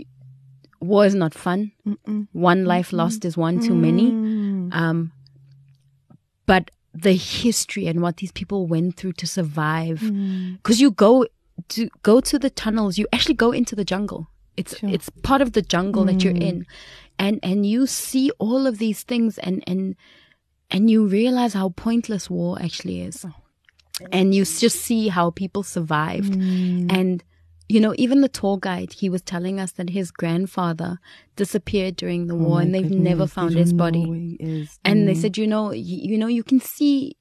war is not fun. Mm-mm. One life lost is one too many. Mm. Um, but the history and what these people went through to survive, Mm. because you go to go to the tunnels, you actually go into the jungle. It's Sure. it's part of the jungle that you're Mm. in, and and you see all of these things, and and and you realize how pointless war actually is, Oh. and you just see how people survived, Mm. and you know even the tour guide he was telling us that his grandfather disappeared during the Oh war, and they've never goodness, they found his body where he is. and they Mm. said you know you, you know you can see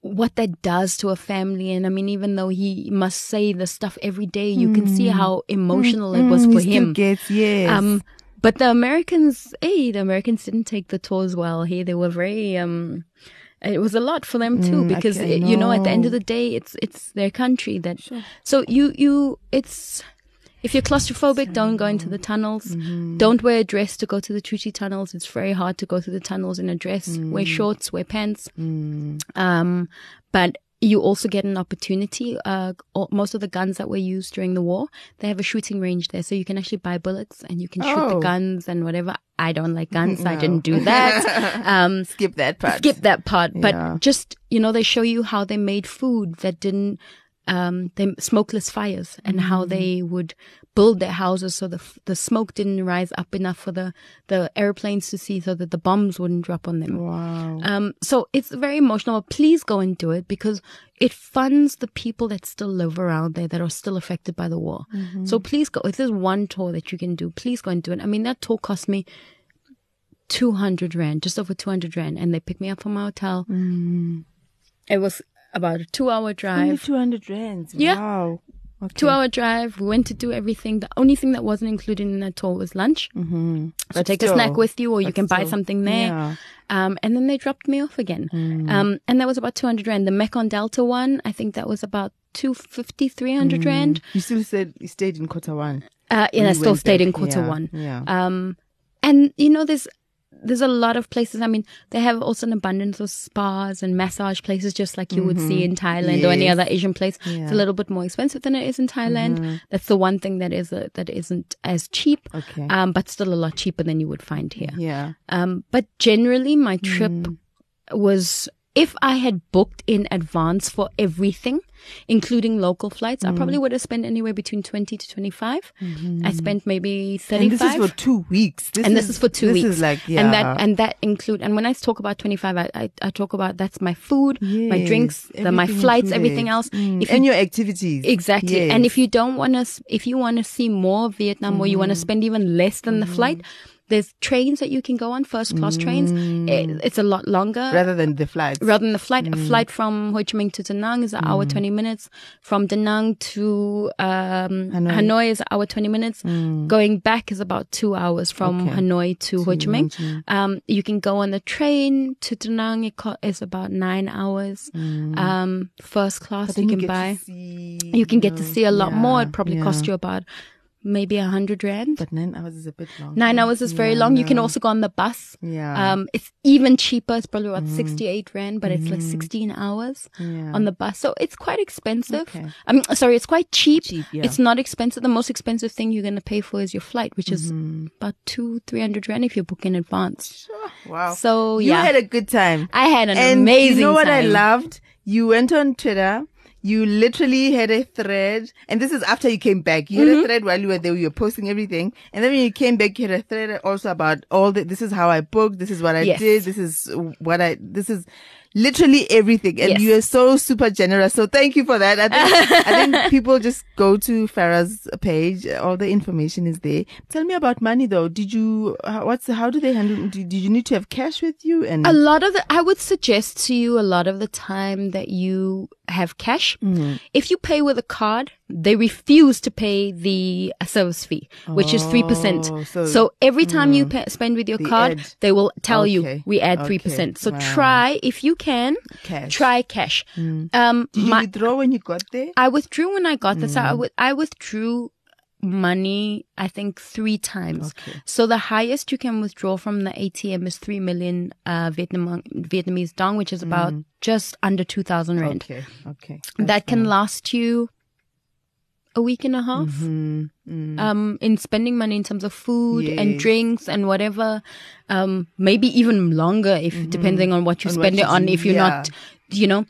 what that does to a family. And I mean, even though he must say the stuff every day, you can see how emotional it was Mm, for he him. Gets, yes. Um, but the Americans, hey, the Americans didn't take the tours well here. They were very, um, it was a lot for them too Mm, because can- it- you know at the end of the day it's it's their country that so you you it's if you're claustrophobic don't go into the tunnels. Mm-hmm. don't wear a dress to go to the Chuchi tunnels. It's very hard to go through the tunnels in a dress Mm. wear shorts wear pants. Um but you also get an opportunity. Uh, most of the guns that were used during the war, they have a shooting range there, so you can actually buy bullets and you can shoot the Oh. guns and whatever. I don't like guns, so I didn't do that. um, Skip that part. skip that part. But Yeah. just, you know, they show you how they made food that didn't, um, they smokeless fires and how they would build their houses so the, f- the smoke didn't rise up enough for the, the airplanes to see so that the bombs wouldn't drop on them. Wow. Um, so it's very emotional. Please go and do it because it funds the people that still live around there that are still affected by the war. So please go. If there's one tour that you can do, please go and do it. I mean, that tour cost me 200 Rand, just over 200 Rand. And they picked me up from my hotel. It was about a two hour drive. Only drive. 200 rands. Yeah. Wow. Okay. Two hour drive. We went to do everything. The only thing that wasn't included in that tour was lunch. Mm-hmm. So take a snack with you, or you can buy something there. Yeah. Um, and then they dropped me off again. Mm. Um, and that was about 200 Rand. The Mekong Delta one, I think that was about 250, 300 Rand. You still said you stayed in quarter one. Uh, You I still stayed back. in quarter Yeah, one. Yeah. Um, and you know, there's, there's a lot of places. I mean, they have also an abundance of spas and massage places, just like you would see in Thailand or any Mm-hmm. Other Asian place. It's Yeah. Mm-hmm. a little bit more expensive than it is in Thailand. That's the one thing that is, uh that isn't as cheap. Okay. Um, but still a lot cheaper than you would find here. yeah. Um, but generally, my trip Mm. was if I had booked in advance for everything, including local flights, I Mm. probably would have spent anywhere between 20 to 25. I spent maybe Mm-hmm. And this is for two weeks. This and this is for two this weeks. is like, yeah. And that, and that include, and when I talk about 25, I, I, I talk about that's my food, my drinks, the, my flights, included. everything else. Mm, If and you your activities. Exactly. And if you don't want to, if you want to see more Vietnam or you want to Mm-hmm. spend even less than the flight, there's trains that you can go on, first class trains. It, it's a lot longer. Mm. rather than the flight. Rather than the flight, Mm. a flight from Ho Chi Minh to Da Nang is an hour, 20 minutes. From Da Nang to um, Hanoi. Hanoi. is an hour, 20 minutes. Going back is about two hours from Okay. Hanoi to Ho Chi Ho Minh. Chi Minh. Um, you can go on the train to Da Nang. It co- is about nine hours. Um, first class you can buy see, you can get to see a lot more. It probably yeah. cost you about maybe a hundred rand. But nine hours is a bit long. Nine hours is very Yeah, long. You can also go on the bus. Yeah. Um, it's even cheaper. It's probably about 68 rand, but it's like 16 hours yeah. on the bus. So it's quite expensive. Okay. I mean, sorry, it's quite cheap. Cheap, yeah. It's not expensive. The most expensive thing you're going to pay for is your flight, which is Mm-hmm. about two, 300 rand if you book in advance. wow. So yeah. you had a good time. I had an and amazing you know what I loved? You went on Twitter. You literally had a thread, and this is after you came back. You had Mm-hmm. a thread while you were there. You were posting everything, and then when you came back, you had a thread also about all the. This is how I booked. This is what I Yes. did. This is what I. This is literally everything, and Yes. you are so super generous. So thank you for that. I think, I think people just go to Farah's page. All the information is there. Tell me about money though. Did you? What's how do they handle? Did, did you need to have cash with you? And a lot of the i would suggest to you a lot of the time that you have cash Mm-hmm. if you pay with a card they refuse to pay the service fee which is 3% Oh, so, so- every time you pay, spend with your The card they will tell you we add Okay. 3% so Wow. try if you can cash. try cash um Did you my- withdraw when you got there? I withdrew when I got this. Mm. I, with, I withdrew money, I think three times. Okay. So the highest you can withdraw from the ATM is 3 million uh, Vietnam, Vietnamese dong, which is about just under 2,000 rand. Mm. Okay, okay. That can last you a week and a half. Mm-hmm. Um, in spending money in terms of food and drinks and whatever, um, maybe even longer if depending on what you Mm-hmm. On spend you it on. If you're yeah. not, you know,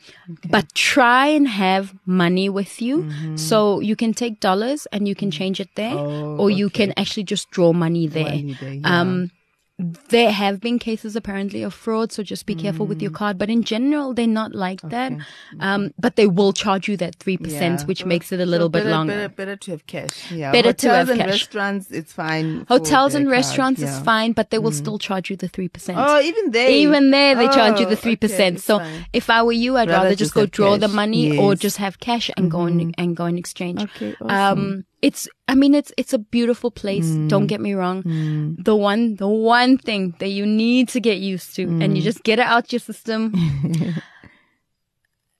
but try and have money with you so you can take dollars and you can change it there, Mm-hmm. Oh, or you okay. can actually just draw money there. Money there, yeah. Um, there have been cases apparently of fraud, so just be careful with your Mm. card. But in general, they're not like that. Um, but they will charge you that three percent, Yeah. which makes it a little So bit better, longer. Better, better to have cash. Yeah. Better to Hotels have and cash. restaurants, it's fine. Hotels and their card, restaurants is yeah. Mm. fine, but they will still charge you the three percent. Oh, even there. Even there, they charge you Oh, the three okay, percent. so fine. if I were you, I'd rather, Rather just just go have draw the money or Yes. Mm-hmm. just have cash and go and, and go and exchange. Okay, awesome. Um, it's, I mean, it's, it's a beautiful place. Mm. Don't get me wrong. The one, the one thing that you need to get used to and you Mm. just get it out your system.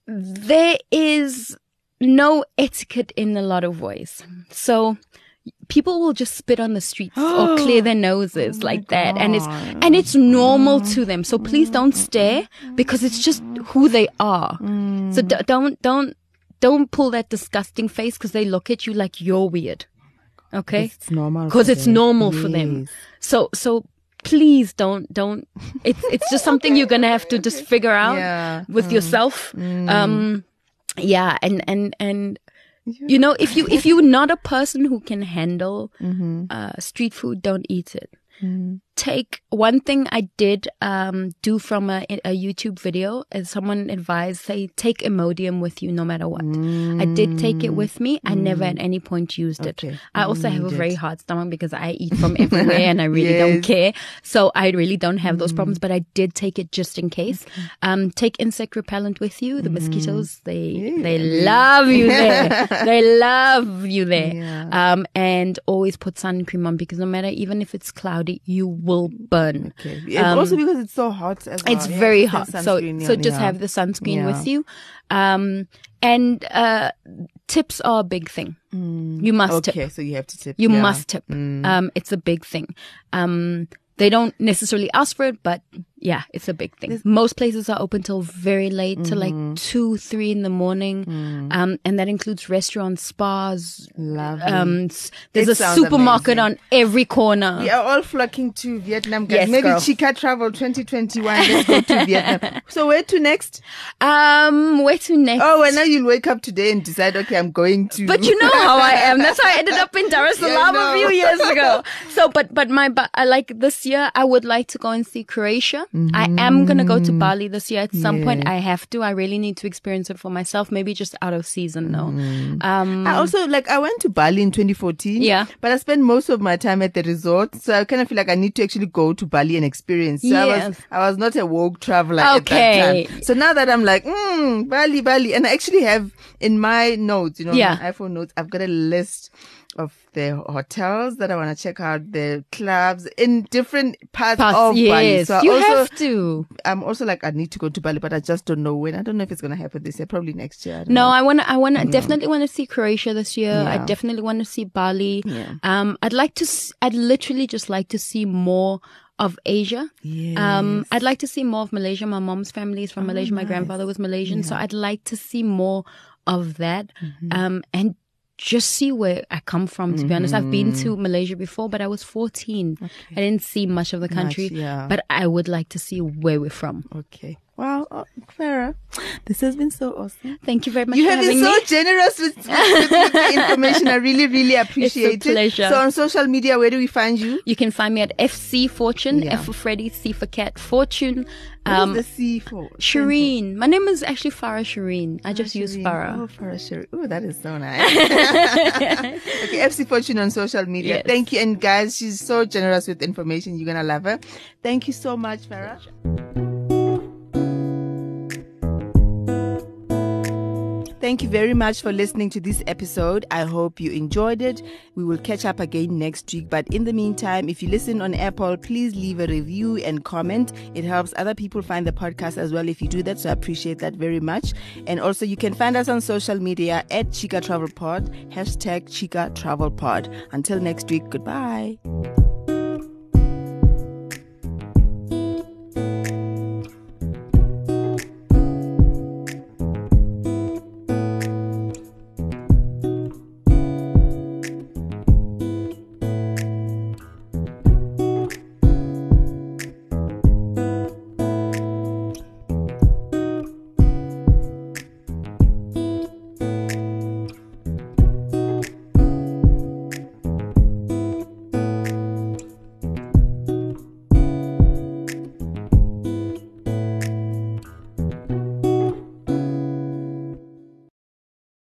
there is no etiquette in a lot of ways. So people will just spit on the streets or clear their noses like that and it's and it's normal to them. So please don't stare because it's just who they are. So d- don't don't don't pull that disgusting face because they look at you like you're weird. Okay? It's normal. because it's them. normal for them. So so please don't don't. It's it's just something you're gonna have to just figure out Yeah. Mm. with yourself. Um, yeah, and and and. You know, if you if you're not a person who can handle Mm-hmm. uh, street food, don't eat it. Take one thing I did um, do from a, a YouTube video is someone advised say take Imodium with you no matter what. I did take it with me. I never at any point used it. I also have a Need very hard stomach because I eat from everywhere and I really don't care. So I really don't have those problems, but I did take it just in case. Um, take insect repellent with you. The mosquitoes, they, they love you there. they love you there. Yeah. Um, and always put sun cream on because no matter, even if it's cloudy, you will burn. Okay. And also because it's so hot as well. Um, It's Yeah, very hot. So, so just Yeah. have the sunscreen Yeah. with you. Um, and, uh, tips are a big thing. You must tip. Okay, so you have to tip. You. Mm. must tip. Um, it's a big thing. Um, they don't necessarily ask for it, but yeah, it's a big thing. Most places are open till very late, till Mm-hmm. like two, three in the morning. Mm. Um, and that includes restaurants, spas. Lovely. Um, there's It a supermarket amazing. on every corner. We are all flocking to Vietnam, guys. Yes, Maybe girl. Chica Travel 2021. Let's go to Vietnam. So where to next? Um, where to next? Oh, well, now you'll wake up today and decide, okay, I'm going to. But you know how I am. That's how I ended up in Dar es Yeah, I Salaam a few years ago. So, but but my but I like this year. I would like to go and see Croatia. I am gonna go to Bali this year at some point. I have to. I really need to experience it for myself. Maybe just out of season though. Um, I also like I went to Bali in 2014. Yeah. But I spent most of my time at the resort, so I kind of feel like I need to actually go to Bali and experience. So I was I was not a woke traveler at Okay. that time. So now that I'm like, mm, Bali, Bali, and I actually have in my notes, you know, Yeah. my iPhone notes, I've got a list of the hotels that I want to check out, the clubs in different parts Pass, of Bali. So I you also, have to. I'm also like, I need to go to Bali, but I just don't know when. I don't know if it's going to happen this year, probably next year. I don't No, know. I want to. I want to definitely want to see Croatia this year. I definitely want to see Bali. Yeah. Um, I'd like to. I'd literally just like to see more of Asia. Um, I'd like to see more of Malaysia. My mom's family is from Malaysia. My grandfather was Malaysian, so I'd like to see more of that. Um, and just see where I come from. To be honest, I've been to mm-hmm. Malaysia before, but I was 14. I didn't see much of the country, yeah. but I would like to see where we're from. Okay. Wow, oh, Clara, this has been so awesome. Thank you very much You for have been so me. generous with, with, with, the information. I really, really appreciate pleasure. it. So on social media, where do we find you? You can find me at FC Fortune, Yeah. F for Freddy, C for Cat, Fortune. What Um, is the C for? Shireen. My name is actually Farah Shireen. I just use Shireen. Farah. Oh, Farah Shireen. Oh, that is so nice. okay, FC Fortune on social media. Yes. Thank you. And guys, she's so generous with information. You're going to love her. Thank you so much, Farah. Thank you very much for listening to this episode. I hope you enjoyed it. We will catch up again next week. But in the meantime, if you listen on Apple, please leave a review and comment. It helps other people find the podcast as well if you do that. So I appreciate that very much. And also, you can find us on social media at Chica Travel Pod, hashtag Chica Travel Pod. Until next week, goodbye.